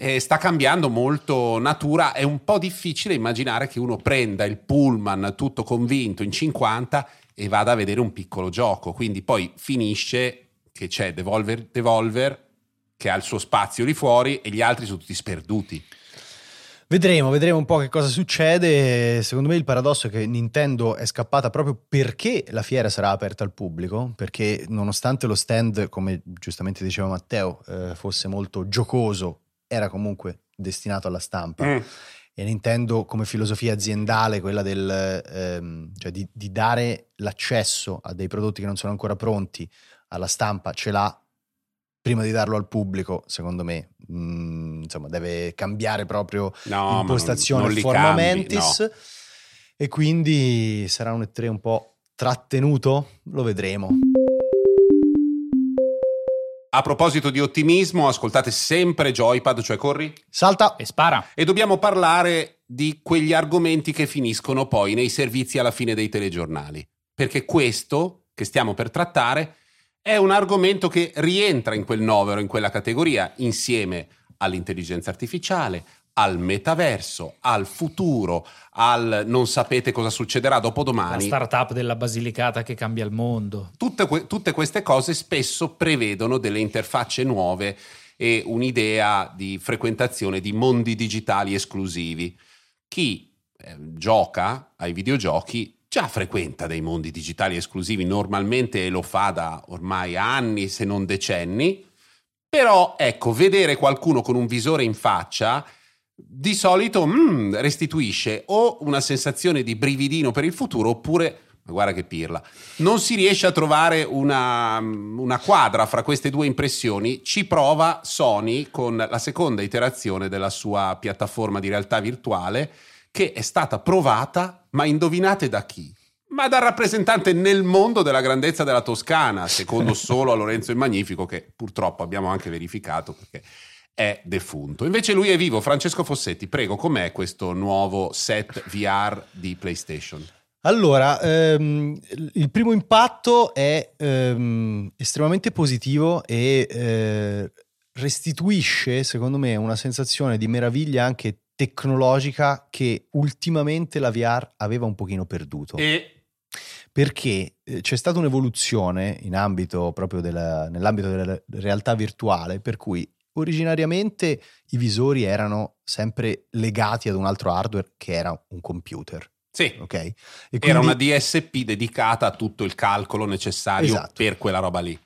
E sta cambiando molto natura, è un po' difficile immaginare che uno prenda il pullman tutto convinto in 50 e vada a vedere un piccolo gioco, quindi poi finisce che c'è Devolver, Devolver che ha il suo spazio lì fuori e gli altri sono tutti sperduti. Vedremo, vedremo un po' che cosa succede. Secondo me il paradosso è che Nintendo è scappata proprio perché la fiera sarà aperta al pubblico, perché nonostante lo stand, come giustamente diceva Matteo, eh, fosse molto giocoso, era comunque destinato alla stampa. Mm. E Nintendo come filosofia aziendale, quella del, ehm, cioè di, di dare l'accesso a dei prodotti che non sono ancora pronti alla stampa, ce l'ha prima di darlo al pubblico, secondo me, mh, mm, insomma, deve cambiare proprio no, impostazione non, non forma mentis. No. E quindi sarà un E3 un po' trattenuto? Lo vedremo. A proposito di ottimismo, ascoltate sempre Joypad, cioè corri, salta e spara. E dobbiamo parlare di quegli argomenti che finiscono poi nei servizi alla fine dei telegiornali. Perché questo che stiamo per trattare è un argomento che rientra in quel novero, in quella categoria, insieme all'intelligenza artificiale, al metaverso, al futuro, al non sapete cosa succederà dopodomani. La startup della Basilicata che cambia il mondo. Tutte, que- tutte queste cose spesso prevedono delle interfacce nuove e un'idea di frequentazione di mondi digitali esclusivi. Chi eh, gioca ai videogiochi già frequenta dei mondi digitali esclusivi normalmente e lo fa da ormai anni se non decenni, però ecco, vedere qualcuno con un visore in faccia di solito mm, restituisce o una sensazione di brividino per il futuro oppure ma guarda che pirla. Non si riesce a trovare una, una, quadra fra queste due impressioni. Ci prova Sony con la seconda iterazione della sua piattaforma di realtà virtuale che è stata provata, ma indovinate da chi? Ma dal rappresentante nel mondo della grandezza della Toscana, secondo solo a Lorenzo il Magnifico, che purtroppo abbiamo anche verificato perché è defunto. Invece lui è vivo. Francesco Fossetti, prego, com'è questo nuovo set VR di PlayStation? Allora, ehm, il primo impatto è ehm, estremamente positivo e eh, restituisce, secondo me, una sensazione di meraviglia anche tecnologica che ultimamente la VR aveva un pochino perduto. E perché eh, c'è stata un'evoluzione in ambito proprio della, nell'ambito della realtà virtuale, per cui originariamente i visori erano sempre legati ad un altro hardware che era un computer. Sì, okay? quindi... era una DSP dedicata a tutto il calcolo necessario esatto. per quella roba lì.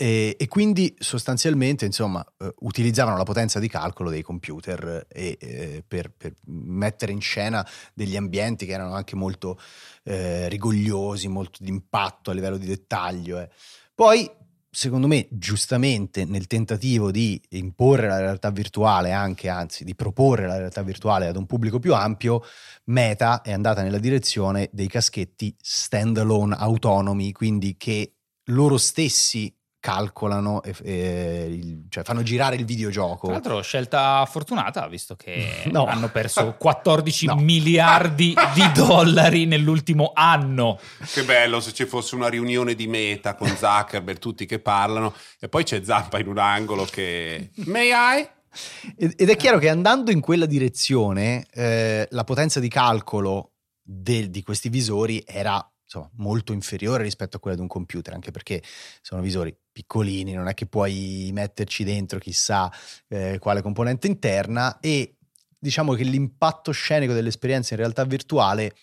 E, e, quindi sostanzialmente insomma eh, utilizzavano la potenza di calcolo dei computer eh, eh, per, per, mettere in scena degli ambienti che erano anche molto eh, rigogliosi, molto di impatto a livello di dettaglio. Eh. Poi secondo me giustamente nel tentativo di imporre la realtà virtuale anche anzi di proporre la realtà virtuale ad un pubblico più ampio Meta è andata nella direzione dei caschetti standalone autonomi quindi che loro stessi calcolano, e, e, cioè fanno girare il videogioco. Tra l'altro scelta fortunata, visto che no. hanno perso 14 no. miliardi di dollari nell'ultimo anno. Che bello se ci fosse una riunione di meta con Zuckerberg, tutti che parlano, e poi c'è Zappa in un angolo che... May I? Ed è chiaro che andando in quella direzione, eh, la potenza di calcolo del, di questi visori era insomma, molto inferiore rispetto a quella di un computer, anche perché sono visori piccolini, non è che puoi metterci dentro chissà eh, quale componente interna e diciamo che l'impatto scenico dell'esperienza in realtà virtuale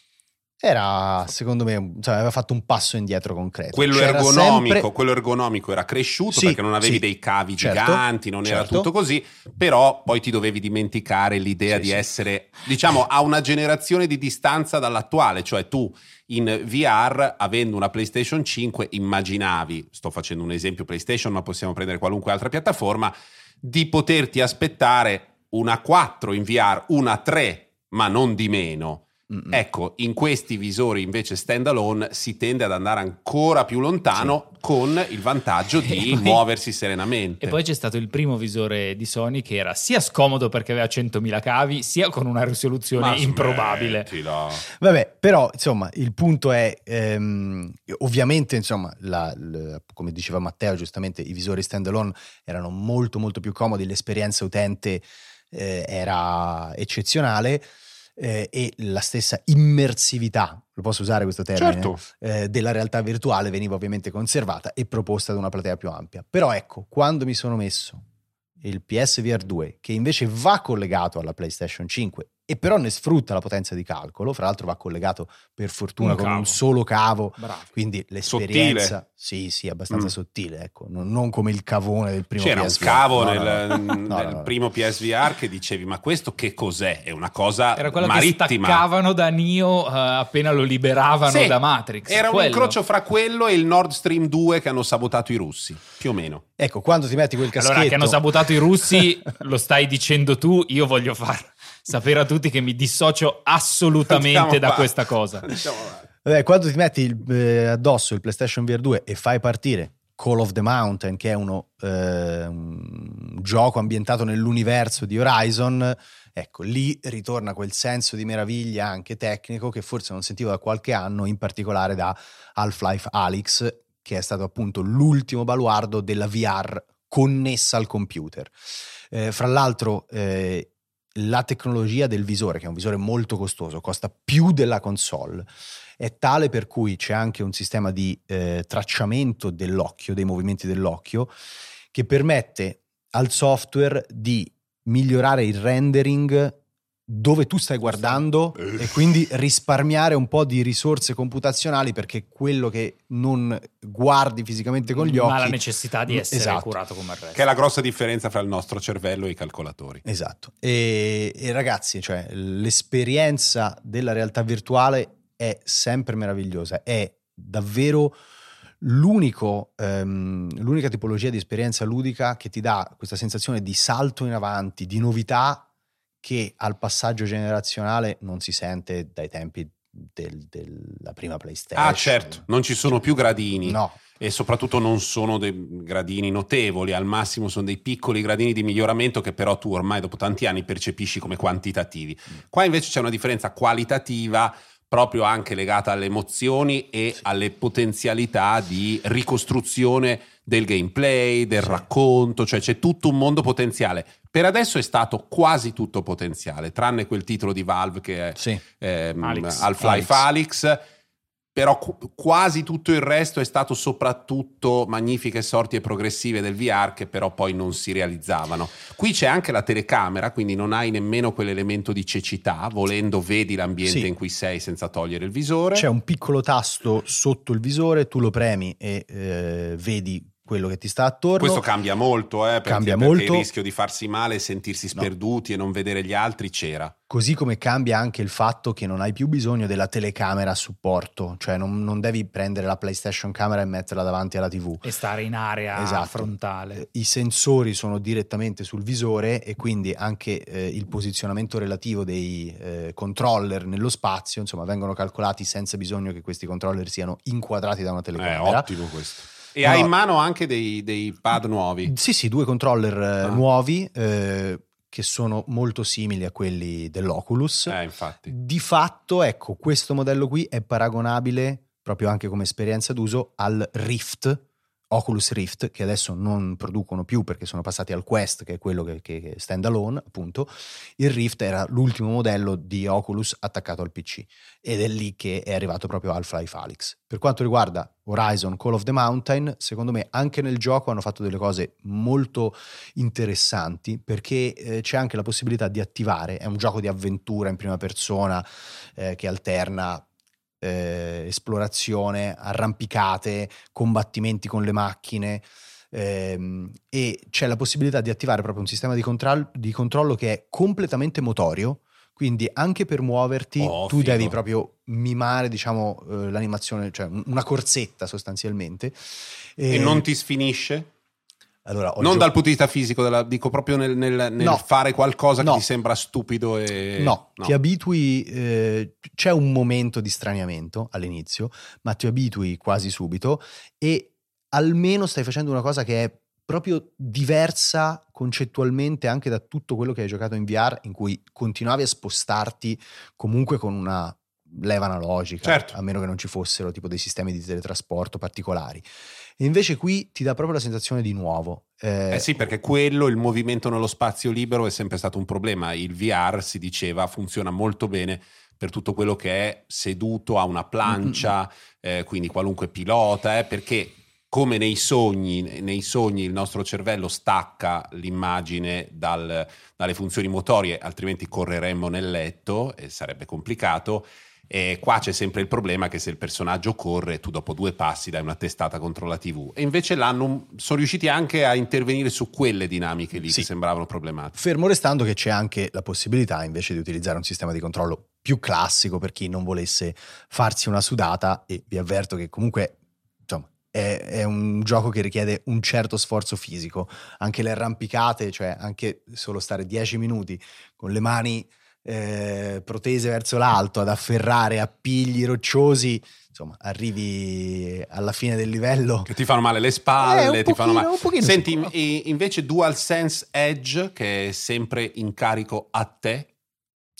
era secondo me cioè, aveva fatto un passo indietro concreto quello ergonomico, sempre- quello ergonomico era cresciuto Sì, perché non avevi sì, dei cavi certo, giganti, non era certo. tutto così, però poi ti dovevi dimenticare l'idea Sì, di essere, diciamo, a una generazione di distanza dall'attuale, cioè tu in VR, avendo una PlayStation 5, immaginavi, sto facendo un esempio PlayStation, ma possiamo prendere qualunque altra piattaforma, di poterti aspettare una 4 in VR, una 3, ma non di meno. Mm-mm. Ecco, in questi visori invece standalone si tende ad andare ancora più lontano con il vantaggio di poi- muoversi serenamente. E poi c'è stato il primo visore di Sony che era sia scomodo perché aveva 100.000 cavi, sia con una risoluzione Ma improbabile. smettila. Vabbè, però insomma il punto è, ehm, ovviamente insomma, la- l- come diceva Matteo giustamente, i visori standalone erano molto molto più comodi, l'esperienza utente eh, era eccezionale eh, e la stessa immersività, lo posso usare questo termine, Certo. eh, della realtà virtuale veniva ovviamente conservata e proposta ad una platea più ampia. Però ecco, quando mi sono messo il PSVR 2, che invece va collegato alla PlayStation 5 e però ne sfrutta la potenza di calcolo, fra l'altro va collegato per fortuna Un con cavo. un solo cavo, Bravo. quindi l'esperienza Sottile. sì, sì, abbastanza Mm. sottile, ecco, non, non come il cavone del primo C'era un PSVR. cavo No, nel, no, no. nel No, no, no. primo PSVR che dicevi: Ma questo che cos'è? È una cosa Era quello marittima. che staccavano da Neo eh, appena lo liberavano Sì, da Matrix. Era un Quello. incrocio fra quello e il Nord Stream 2 che hanno sabotato i russi, più o meno. Ecco, quando ti metti quel caschetto Allora, che hanno sabotato i russi, lo stai dicendo tu, io voglio far sapere a tutti che mi dissocio assolutamente Andiamo da questa cosa. Vabbè, quando ti metti il- eh, addosso il PlayStation VR 2 e fai partire Call of the Mountain, che è uno, eh, un gioco ambientato nell'universo di Horizon, ecco, lì ritorna quel senso di meraviglia anche tecnico che forse non sentivo da qualche anno, in particolare da Half-Life Alyx, che è stato appunto l'ultimo baluardo della VR connessa al computer. Eh, fra l'altro, eh, la tecnologia del visore, che è un visore molto costoso, costa più della console, è tale per cui c'è anche un sistema di eh, tracciamento dell'occhio, dei movimenti dell'occhio, che permette al software di migliorare il rendering dove tu stai guardando Eh. e quindi risparmiare un po' di risorse computazionali perché quello che non guardi fisicamente con gli occhi Ma la necessità di essere Esatto. curato come il resto. Che è la grossa differenza fra il nostro cervello e i calcolatori. Esatto. E, e ragazzi, cioè, l'esperienza della realtà virtuale è sempre meravigliosa, è davvero l'unico, ehm, l'unica tipologia di esperienza ludica che ti dà questa sensazione di salto in avanti, di novità che al passaggio generazionale non si sente dai tempi del- della prima PlayStation. Ah, certo, non ci sono più gradini. No, E soprattutto non sono dei gradini notevoli, al massimo sono dei piccoli gradini di miglioramento che però tu ormai dopo tanti anni percepisci come quantitativi. Qua invece c'è una differenza qualitativa proprio anche legata alle emozioni e alle potenzialità di ricostruzione del gameplay, del Sì. racconto, cioè c'è tutto un mondo potenziale. Per adesso è stato quasi tutto potenziale, tranne quel titolo di Valve che è sì. ehm, Alex. Half-Life Alyx. Però qu- quasi tutto il resto è stato soprattutto magnifiche sorti e progressive del VR che però poi non si realizzavano. Qui c'è anche la telecamera, quindi non hai nemmeno quell'elemento di cecità, volendo vedi l'ambiente Sì. in cui sei senza togliere il visore. C'è un piccolo tasto sotto il visore, tu lo premi e eh, vedi quello che ti sta attorno. Questo cambia molto, eh, perché, Cambia perché molto. il rischio di farsi male e sentirsi No. sperduti e non vedere gli altri c'era. Così come cambia anche il fatto che non hai più bisogno della telecamera a supporto, cioè non, non devi prendere la PlayStation camera e metterla davanti alla TV. E stare in area Esatto. frontale. Eh, I sensori sono direttamente sul visore e quindi anche eh, il posizionamento relativo dei eh, controller nello spazio, insomma, vengono calcolati senza bisogno che questi controller siano inquadrati da una È telecamera. ottimo questo. E No, hai in mano anche dei, dei pad nuovi. Sì, sì, due controller eh, Ah. nuovi eh, che sono molto simili a quelli dell'Oculus. Eh, infatti. Di fatto, ecco, questo modello qui è paragonabile proprio anche come esperienza d'uso al Rift, Oculus Rift, che adesso non producono più perché sono passati al Quest, che è quello che, che è standalone, appunto. Il Rift era l'ultimo modello di Oculus attaccato al PC ed è lì che è arrivato proprio Half-Life Alyx. Per quanto riguarda Horizon Call of the Mountain, secondo me anche nel gioco hanno fatto delle cose molto interessanti perché eh, c'è anche la possibilità di attivare, è un gioco di avventura in prima persona eh, che alterna eh, esplorazione, arrampicate, combattimenti con le macchine. ehm, e c'è la possibilità di attivare proprio un sistema di, control- di controllo che è completamente motorio. Quindi anche per muoverti Oh, tu figo. devi proprio mimare, diciamo, eh, l'animazione, cioè un- una corsetta sostanzialmente. E non ti sfinisce? Allora, Non gio- dal punto di vista fisico, della- dico proprio nel, nel- nel No. fare qualcosa No. che ti sembra stupido e... No, ti abitui, eh, c'è un momento di straniamento all'inizio, ma ti abitui quasi subito e almeno stai facendo una cosa che è proprio diversa concettualmente anche da tutto quello che hai giocato in VR, in cui continuavi a spostarti comunque con una leva analogica, Certo. a meno che non ci fossero tipo dei sistemi di teletrasporto particolari. E invece qui ti dà proprio la sensazione di nuovo. Eh, Eh sì, perché quello, il movimento nello spazio libero è sempre stato un problema. Il VR, si diceva, funziona molto bene per tutto quello che è seduto a una plancia, eh, quindi qualunque pilota, eh, perché come nei sogni, nei sogni il nostro cervello stacca l'immagine dal- dalle funzioni motorie, altrimenti correremmo nel letto e sarebbe complicato. E qua c'è sempre il problema che se il personaggio corre, tu dopo due passi dai una testata contro la TV. E invece l'hanno, sono riusciti anche a intervenire su quelle dinamiche lì Sì. che sembravano problematiche. Fermo restando che c'è anche la possibilità invece di utilizzare un sistema di controllo più classico per chi non volesse farsi una sudata e vi avverto che comunque insomma è, è un gioco che richiede un certo sforzo fisico, anche le arrampicate, cioè anche solo stare 10 minuti con le mani eh, protese verso l'alto ad afferrare appigli rocciosi, insomma arrivi alla fine del livello. Che ti fanno male le spalle, Eh, ti fanno pochino, male. un pochino Senti, in- invece DualSense Edge, che è sempre in carico a te,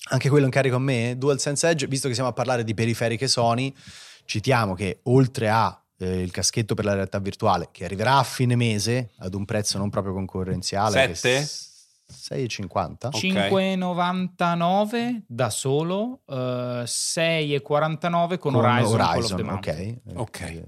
Anche quello in carico a me, DualSense Edge, visto che siamo a parlare di periferiche Sony, citiamo che oltre a eh, il caschetto per la realtà virtuale che arriverà a fine mese ad un prezzo non proprio concorrenziale, che Sette? s- 6,50. Ok. 5,99 da solo, eh, 6,49 con, Horizon, Call of the Mountain. ok. Ok.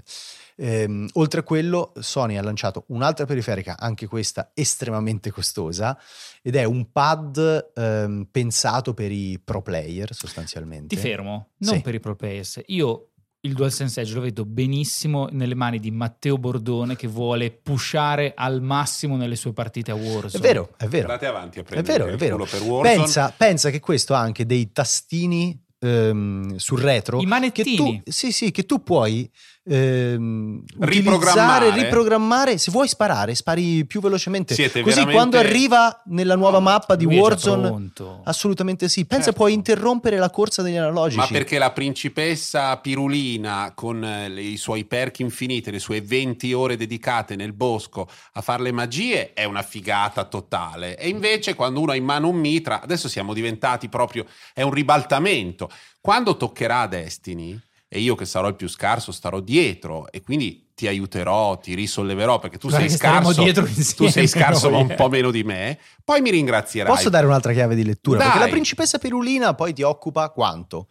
Ehm, oltre a quello, Sony ha lanciato un'altra periferica, anche questa estremamente costosa, ed è un pad ehm, pensato per i pro player sostanzialmente. Ti fermo, non Sì. per i pro players. Io il DualSense Edge lo vedo benissimo nelle mani di Matteo Bordone che vuole pushare al massimo nelle sue partite a Warzone. È vero, è vero. andate avanti a È prendere vero, è vero. per Warzone. Pensa, pensa che questo ha anche dei tastini ehm, sul retro. I Che manettini. tu, sì, sì, che tu puoi ehm, Riprogrammare. riprogrammare. Se vuoi sparare, spari più velocemente. Siete Così veramente- quando arriva nella nuova mappa di Lui Warzone, assolutamente sì. Pensa, Certo. puoi interrompere la corsa degli analogici. Ma perché la principessa Pirulina, con eh, le- i suoi perk infinite, le sue 20 ore dedicate nel bosco a fare le magie, è una figata totale. E invece, quando uno ha in mano un mitra, adesso siamo diventati proprio. è un ribaltamento. Quando toccherà a Destiny, e io che sarò il più scarso, starò dietro e quindi ti aiuterò, ti risolleverò perché tu Guarda sei scarso. dietro tu sei scarso, ma un po' meno di me. Poi mi ringrazierai. Posso dare un'altra chiave di lettura? Perché Dai. la principessa Perulina poi ti occupa quanto?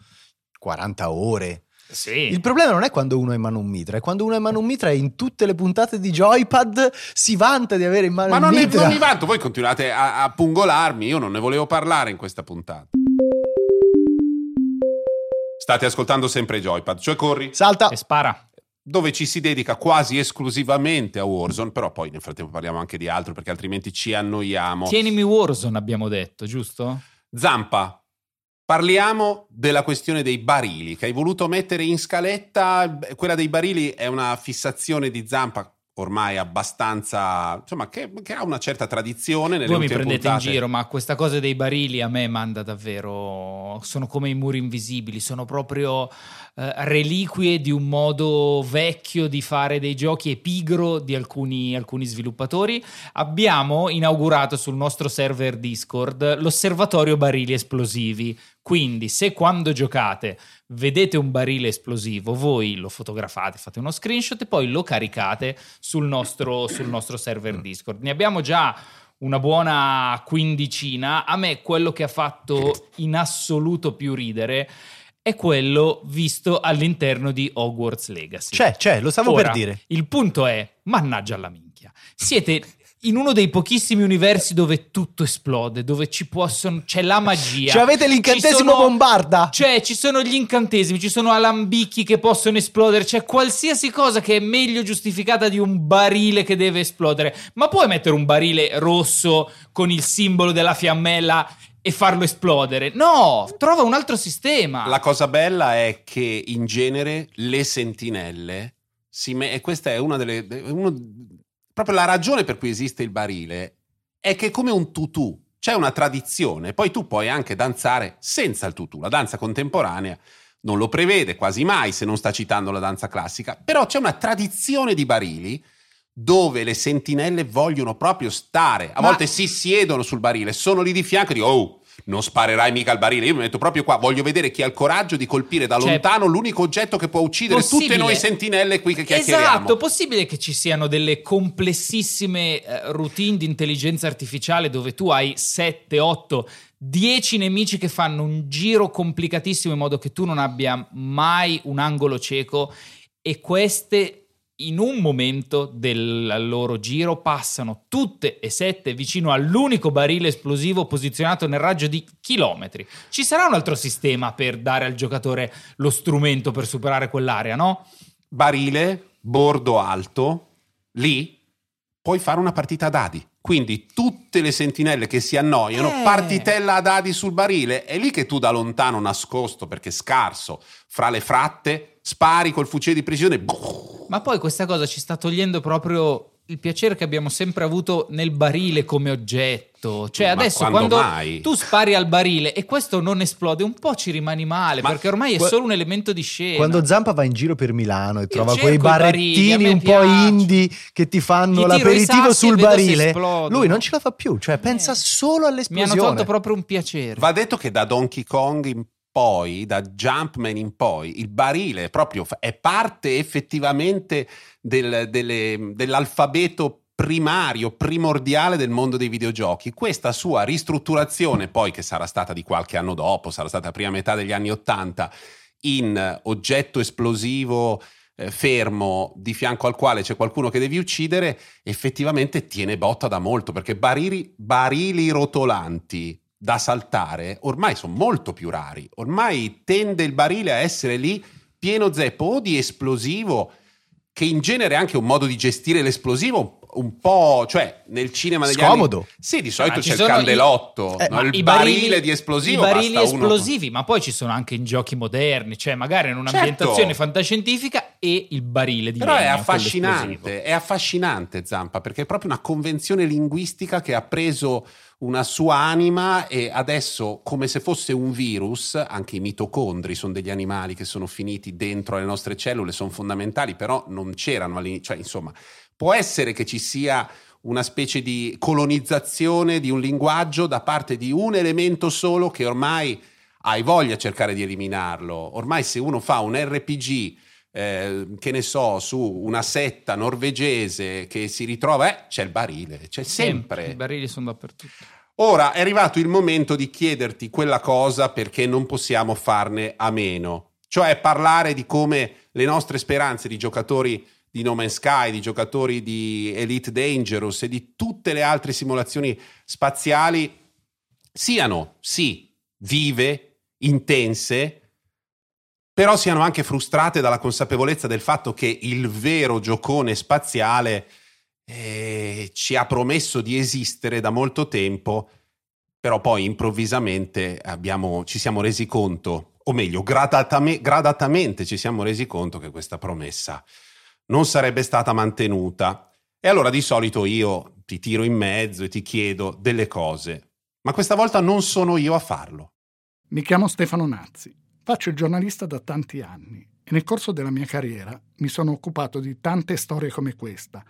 40 ore. Sì. Il problema non è quando uno ha in mano un mitra, è quando uno ha in mano un mitra e in tutte le puntate di Joypad si vanta di avere in mano Ma non, ne, mitra. non mi vanto, voi continuate a, a pungolarmi, io non ne volevo parlare in questa puntata. State ascoltando sempre Joypad, cioè corri, Salta. E spara. dove ci si dedica quasi esclusivamente a Warzone, però poi nel frattempo parliamo anche di altro perché altrimenti ci annoiamo. Tienimi Warzone abbiamo detto, giusto? Zampa, parliamo della questione dei barili che hai voluto mettere in scaletta. Quella dei barili è una fissazione di Zampa ormai abbastanza, insomma, che, che ha una certa tradizione. Nelle Voi mi prendete puntate. in giro, ma questa cosa dei barili a me manda davvero. Sono come i muri invisibili, sono proprio eh, reliquie di un modo vecchio di fare dei giochi e pigro di alcuni, alcuni sviluppatori. Abbiamo inaugurato sul nostro server Discord l'osservatorio barili esplosivi. Quindi, se quando giocate vedete un barile esplosivo, voi lo fotografate, fate uno screenshot e poi lo caricate sul nostro, sul nostro server Discord. Ne abbiamo già una buona quindicina. A me quello che ha fatto in assoluto più ridere è quello visto all'interno di Hogwarts Legacy. C'è, c'è, lo stavo Ora, per dire. Il punto è, mannaggia alla minchia, siete in uno dei pochissimi universi dove tutto esplode, dove ci possono, c'è la magia. Cioè avete l'incantesimo sono- bombarda? Cioè, ci sono gli incantesimi, ci sono alambicchi che possono esplodere, c'è qualsiasi cosa che è meglio giustificata di un barile che deve esplodere. Ma puoi mettere un barile rosso con il simbolo della fiammella e farlo esplodere? No, trova un altro sistema. La cosa bella è che in genere le sentinelle si me- e questa è una delle de- uno- proprio la ragione per cui esiste il barile è che è come un tutù, c'è una tradizione, poi tu puoi anche danzare senza il tutù. La danza contemporanea non lo prevede quasi mai se non sta citando la danza classica, però c'è una tradizione di barili dove le sentinelle vogliono proprio stare. A Ma- volte si siedono sul barile, sono lì di fianco e dico "Oh, non sparerai mica al barile. Io mi metto proprio qua. Voglio vedere chi ha il coraggio di colpire da Cioè, lontano l'unico oggetto che può uccidere tutte possibile- noi sentinelle qui che chiacchieriamo. Esatto, possibile che ci siano delle complessissime eh, routine di intelligenza artificiale dove tu hai 7, 8, 10 nemici che fanno un giro complicatissimo in modo che tu non abbia mai un angolo cieco e queste in un momento del loro giro passano tutte e sette vicino all'unico barile esplosivo posizionato nel raggio di chilometri. Ci sarà un altro sistema per dare al giocatore lo strumento per superare quell'area, no? Barile, bordo alto, lì puoi fare una partita a dadi. Quindi tutte le sentinelle che si annoiano, Eh. partitella a dadi sul barile, è lì che tu da lontano nascosto, perché scarso, fra le fratte, spari col fucile di precisione. Ma poi questa cosa ci sta togliendo proprio il piacere che abbiamo sempre avuto nel barile come oggetto. Cioè, Ma adesso quando quando, mai? tu spari al barile e questo non esplode, un po' ci rimani male, Ma perché ormai è solo un elemento di scena. Quando Zampa va in giro per Milano e trova cerco quei i barili, un po' piace. indie che ti Gli fanno tiro i l'aperitivo sul barile, lui non ce la fa più, cioè Eh. pensa solo Mi hanno all'esplosione. tolto proprio un piacere. Va detto che da Donkey Kong in poi, da Jumpman in poi, il barile proprio è parte effettivamente del- delle- dell'alfabeto primario, primordiale del mondo dei videogiochi. Questa sua ristrutturazione, poi che sarà stata di qualche anno dopo, sarà stata prima metà degli anni Ottanta, in oggetto esplosivo eh, fermo di fianco al quale c'è qualcuno che devi uccidere, effettivamente tiene botta da molto, perché barili, barili rotolanti da saltare ormai sono molto più rari. Ormai tende il barile a essere lì pieno zeppo o di esplosivo, che in genere è anche un modo di gestire l'esplosivo un po', cioè nel cinema degli Scomodo. anni... Sì, di solito c'è il sono i- candelotto, Eh, no? Il barile barili- di esplosivo. I barili basta uno- esplosivi, ma poi ci sono anche in giochi moderni, cioè magari in un'ambientazione Certo. fantascientifica e il barile di Però è legno, quello affascinante, è affascinante Zampa, perché è proprio una convenzione linguistica che ha preso una sua anima e adesso, come se fosse un virus, anche i mitocondri sono degli animali che sono finiti dentro le nostre cellule, sono fondamentali, però non c'erano all'inizio, cioè insomma, può essere che ci sia una specie di colonizzazione di un linguaggio da parte di un elemento solo che ormai hai voglia a cercare di eliminarlo. Ormai se uno fa un RPG eh, che ne so, su una setta norvegese che si ritrova, eh, c'è il barile, c'è sempre. I barili sono dappertutto. Ora è arrivato il momento di chiederti quella cosa perché non possiamo farne a meno, cioè parlare di come le nostre speranze di giocatori di No Man's Sky, di giocatori di Elite Dangerous e di tutte le altre simulazioni spaziali siano, sì, vive, intense, però siano anche frustrate dalla consapevolezza del fatto che il vero giocone spaziale eh, ci ha promesso di esistere da molto tempo, però poi improvvisamente abbiamo- ci siamo resi conto, o meglio, gradatame- gradatamente ci siamo resi conto che questa promessa non sarebbe stata mantenuta. E allora di solito io ti tiro in mezzo e ti chiedo delle cose, ma questa volta non sono io a farlo. Mi chiamo Stefano Nazzi, faccio il giornalista da tanti anni e nel corso della mia carriera mi sono occupato di tante storie come questa,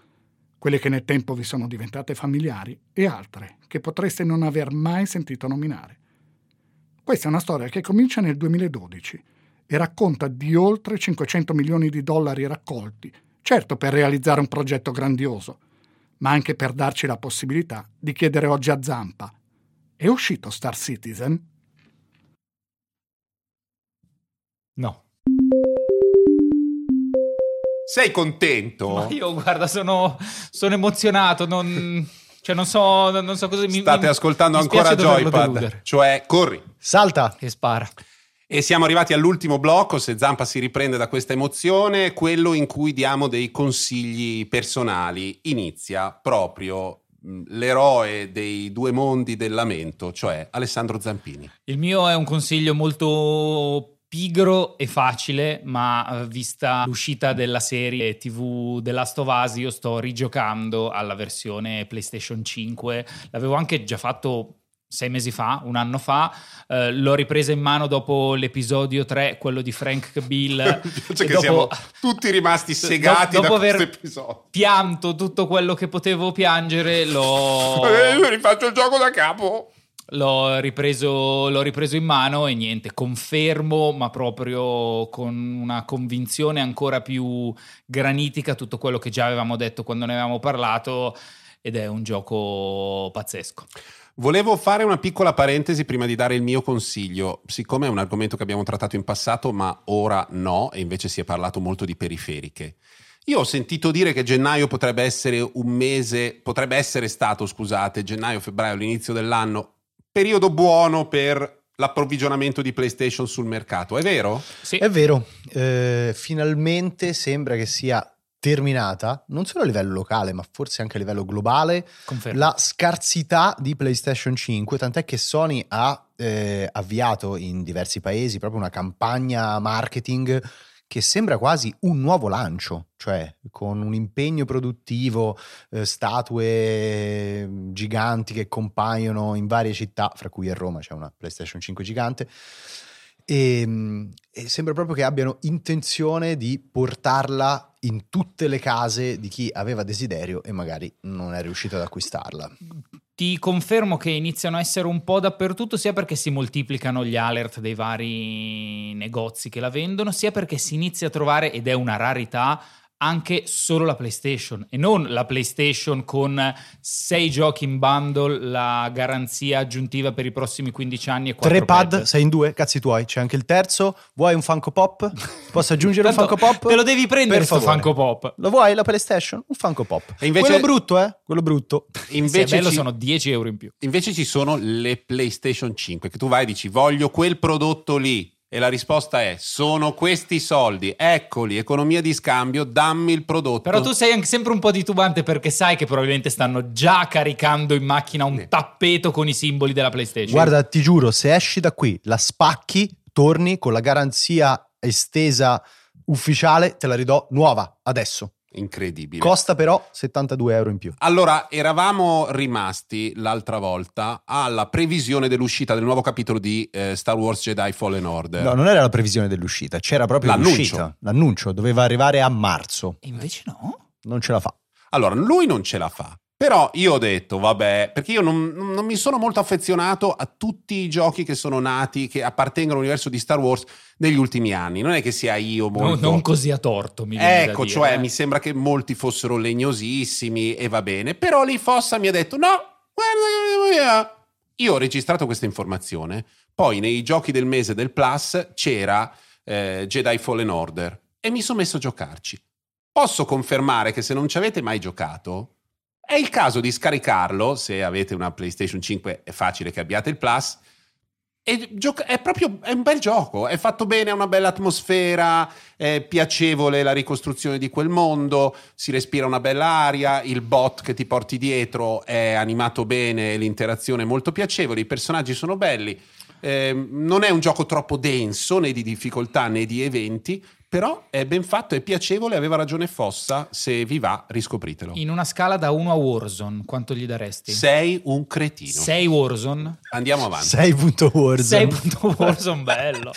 quelle che nel tempo vi sono diventate familiari e altre che potreste non aver mai sentito nominare. Questa è una storia che comincia nel 2012 e racconta di oltre 500 milioni di dollari raccolti, certo per realizzare un progetto grandioso, ma anche per darci la possibilità di chiedere oggi a Zampa. È uscito Star Citizen? Sei contento? Ma io guarda, sono, sono emozionato, non... Cioè, non so, non so cosa mi State mi- ascoltando mi ancora Joypad, deludere. cioè corri. Salta. Che spara. E siamo arrivati all'ultimo blocco, se Zampa si riprende da questa emozione, quello in cui diamo dei consigli personali. Inizia proprio mh, l'eroe dei due mondi del lamento, cioè Alessandro Zampini. Il mio è un consiglio molto pigro e facile, ma eh, vista l'uscita della serie TV The Last of Us, io sto rigiocando alla versione PlayStation 5. L'avevo anche già fatto sei mesi fa, un anno fa. Eh, l'ho ripresa in mano dopo l'episodio 3, quello di Frank Bill. Cioè che dopo- siamo tutti rimasti segati dopo da aver questo episodio. pianto tutto quello che potevo piangere, l'ho... Io rifaccio il gioco da capo. L'ho ripreso, l'ho ripreso in mano e niente, confermo, ma proprio con una convinzione ancora più granitica tutto quello che già avevamo detto quando ne avevamo parlato ed è un gioco pazzesco. Volevo fare una piccola parentesi prima di dare il mio consiglio, siccome è un argomento che abbiamo trattato in passato, ma ora no, e invece si è parlato molto di periferiche. Io ho sentito dire che gennaio potrebbe essere un mese, potrebbe essere stato, scusate, gennaio, febbraio, l'inizio dell'anno, periodo buono per l'approvvigionamento di PlayStation sul mercato, è vero? Sì, È vero, eh, finalmente sembra che sia terminata, non solo a livello locale, ma forse anche a livello globale, confermo. la scarsità di PlayStation 5, tant'è che Sony ha eh, avviato in diversi paesi proprio una campagna marketing che sembra quasi un nuovo lancio, cioè con un impegno produttivo, eh, statue giganti che compaiono in varie città, fra cui a Roma c'è una PlayStation 5 gigante. E, mm, e sembra proprio che abbiano intenzione di portarla in tutte le case di chi aveva desiderio e magari non è riuscito ad acquistarla. Ti confermo che iniziano a essere un po' dappertutto, sia perché si moltiplicano gli alert dei vari negozi che la vendono, sia perché si inizia a trovare, ed è una rarità, anche solo la PlayStation e non la PlayStation con 6 giochi in bundle, la garanzia aggiuntiva per i prossimi 15 anni e 4 Tre pad, sei in due, cazzi tuoi. C'è anche il terzo. Vuoi un Funko Pop? Posso aggiungere un Funko Pop? Te lo devi prendere Per sto favore. Funko Pop. Lo vuoi la PlayStation? Un Funko Pop. E invece- Quello brutto, eh? Quello brutto. Se è Invece bello ci- sono 10 euro in più. Invece ci sono le PlayStation 5, che tu vai e dici voglio quel prodotto lì. E la risposta è sono questi soldi, eccoli, economia di scambio, dammi il prodotto. Però tu sei anche sempre un po' titubante perché sai che probabilmente stanno già caricando in macchina un Sì. tappeto con i simboli della PlayStation. Guarda, ti giuro, se esci da qui, la spacchi, torni con la garanzia estesa ufficiale, te la ridò nuova, adesso. Incredibile. Costa però 72 euro in più. allora, eravamo rimasti l'altra volta alla previsione dell'uscita del nuovo capitolo di eh, Star Wars Jedi Fallen Order. No, non era la previsione dell'uscita, c'era proprio L'annuncio. l'uscita. L'annuncio doveva arrivare a marzo. E invece no. Non ce la fa. Allora, lui non ce la fa. Però io ho detto, vabbè, perché io non, non mi sono molto affezionato a tutti i giochi che sono nati, che appartengono all'universo di Star Wars negli ultimi anni. Non è che sia io No, molto... non così a torto, mi viene Ecco, dire, cioè eh. mi sembra che molti fossero legnosissimi e va bene. Però lì Fossa mi ha detto: no, guarda. Io ho registrato questa informazione. Poi nei giochi del mese del Plus c'era eh, Jedi Fallen Order e mi sono messo a giocarci. Posso confermare che se non ci avete mai giocato, è il caso di scaricarlo. Se avete una PlayStation 5, è facile che abbiate il Plus. Gioca- è proprio è un bel gioco, è fatto bene, ha una bella atmosfera, è piacevole la ricostruzione di quel mondo, si respira una bella aria, il bot che ti porti dietro è animato bene, l'interazione è molto piacevole, i personaggi sono belli. Ehm, non è un gioco troppo denso né di difficoltà né di eventi, però è ben fatto, è piacevole, aveva ragione Fossa, se vi va riscopritelo. In una scala da 1 a Warzone, quanto gli daresti? Sei un cretino. 6 Warzone? Andiamo avanti. 6.Warzone. 6 Warzone, bello.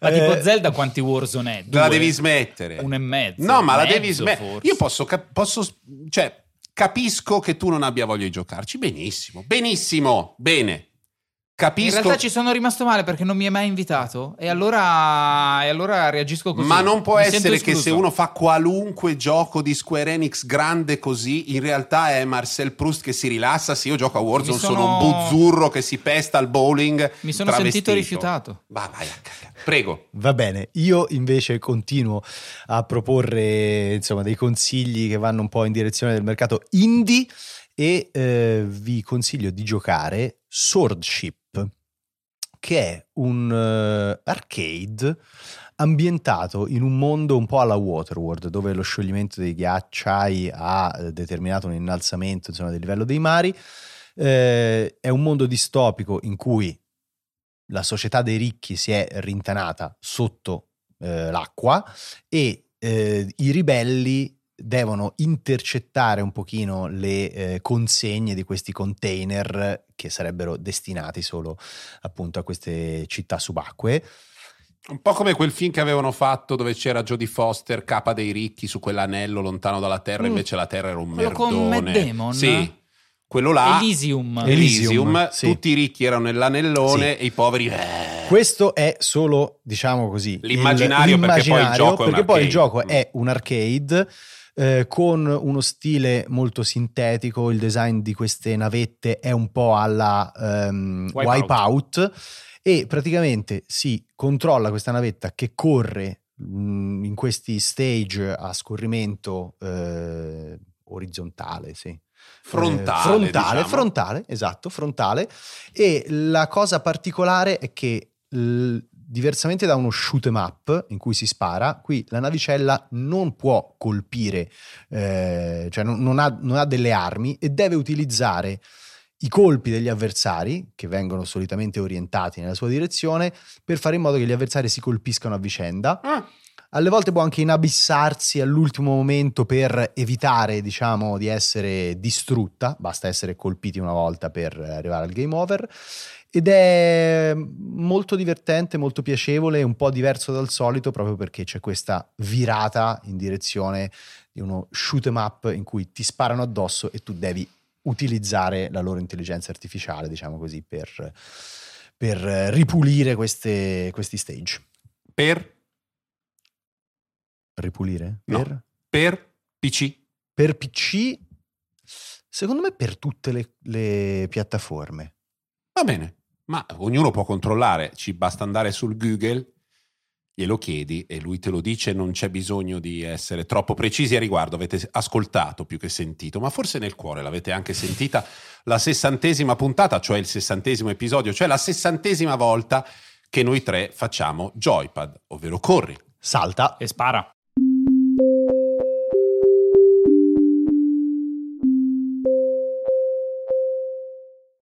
Ma Eh, tipo Zelda quanti Warzone è? Due? La devi smettere. Uno e mezzo. No, ma la Mezzo, devi smettere. Io posso, cap- posso, cioè, capisco che tu non abbia voglia di giocarci. Benissimo, benissimo, bene. In Capisco, realtà ci sono rimasto male perché non mi hai mai invitato e allora, e allora reagisco così. ma non può Mi essere che se uno fa qualunque gioco di Square Enix grande così, in realtà è Marcel Proust che si rilassa. Se io gioco a Warzone sono... sono- un buzzurro che si pesta al bowling. Mi sono travestito. sentito rifiutato. Va, vai. Prego. Va bene, io invece continuo a proporre insomma dei consigli che vanno un po' in direzione del mercato indie e eh, vi consiglio di giocare Swordship, che è un eh, arcade ambientato in un mondo un po' alla Waterworld, dove lo scioglimento dei ghiacciai ha eh, determinato un innalzamento insomma, del livello dei mari. Eh, è un mondo distopico in cui la società dei ricchi si è rintanata sotto eh, l'acqua e eh, i ribelli devono intercettare un pochino le eh, consegne di questi container che sarebbero destinati solo appunto a queste città subacquee. Un po' come quel film che avevano fatto dove c'era Jodie Foster, capa dei ricchi, su quell'anello lontano dalla Terra, Mm. invece la Terra era un Quello con merdone. Matt Damon? Sì, quello là. Elysium. Elysium, Elysium, sì. tutti i ricchi erano nell'anellone Sì. e i poveri... eh. Questo è solo, diciamo così, il- L'immaginario, perché poi il gioco è un perché poi il arcade. gioco è un arcade eh, con uno stile molto sintetico, il design di queste navette è un po' alla ehm, Wipeout. Wipeout e praticamente si controlla questa navetta che corre mh, in questi stage a scorrimento eh, orizzontale, sì. Frontale, Eh, frontale, diciamo. frontale, esatto, frontale. E la cosa particolare è che l- diversamente da uno shoot 'em up in cui si spara, qui la navicella non può colpire, eh, cioè non, non ha, non ha delle armi e deve utilizzare i colpi degli avversari, che vengono solitamente orientati nella sua direzione, per fare in modo che gli avversari si colpiscano a vicenda. Ah, Alle volte può anche inabissarsi all'ultimo momento per evitare, diciamo, di essere distrutta. Basta essere colpiti una volta per arrivare al game over. Ed è molto divertente, molto piacevole, un po' diverso dal solito, proprio perché c'è questa virata in direzione di uno shoot 'em up in cui ti sparano addosso e tu devi utilizzare la loro intelligenza artificiale, diciamo così, per, per ripulire queste- questi stage. per, Ripulire? No. Per? per PC. Per PC, secondo me per tutte le, le piattaforme. Va bene, ma ognuno può controllare, ci basta andare sul Google, glielo chiedi e lui te lo dice, non c'è bisogno di essere troppo precisi a riguardo, avete ascoltato più che sentito, ma forse nel cuore l'avete anche sentita la sessantesima puntata, cioè il sessantesimo episodio, cioè la sessantesima volta che noi tre facciamo Joypad, ovvero corri, Salta. E spara.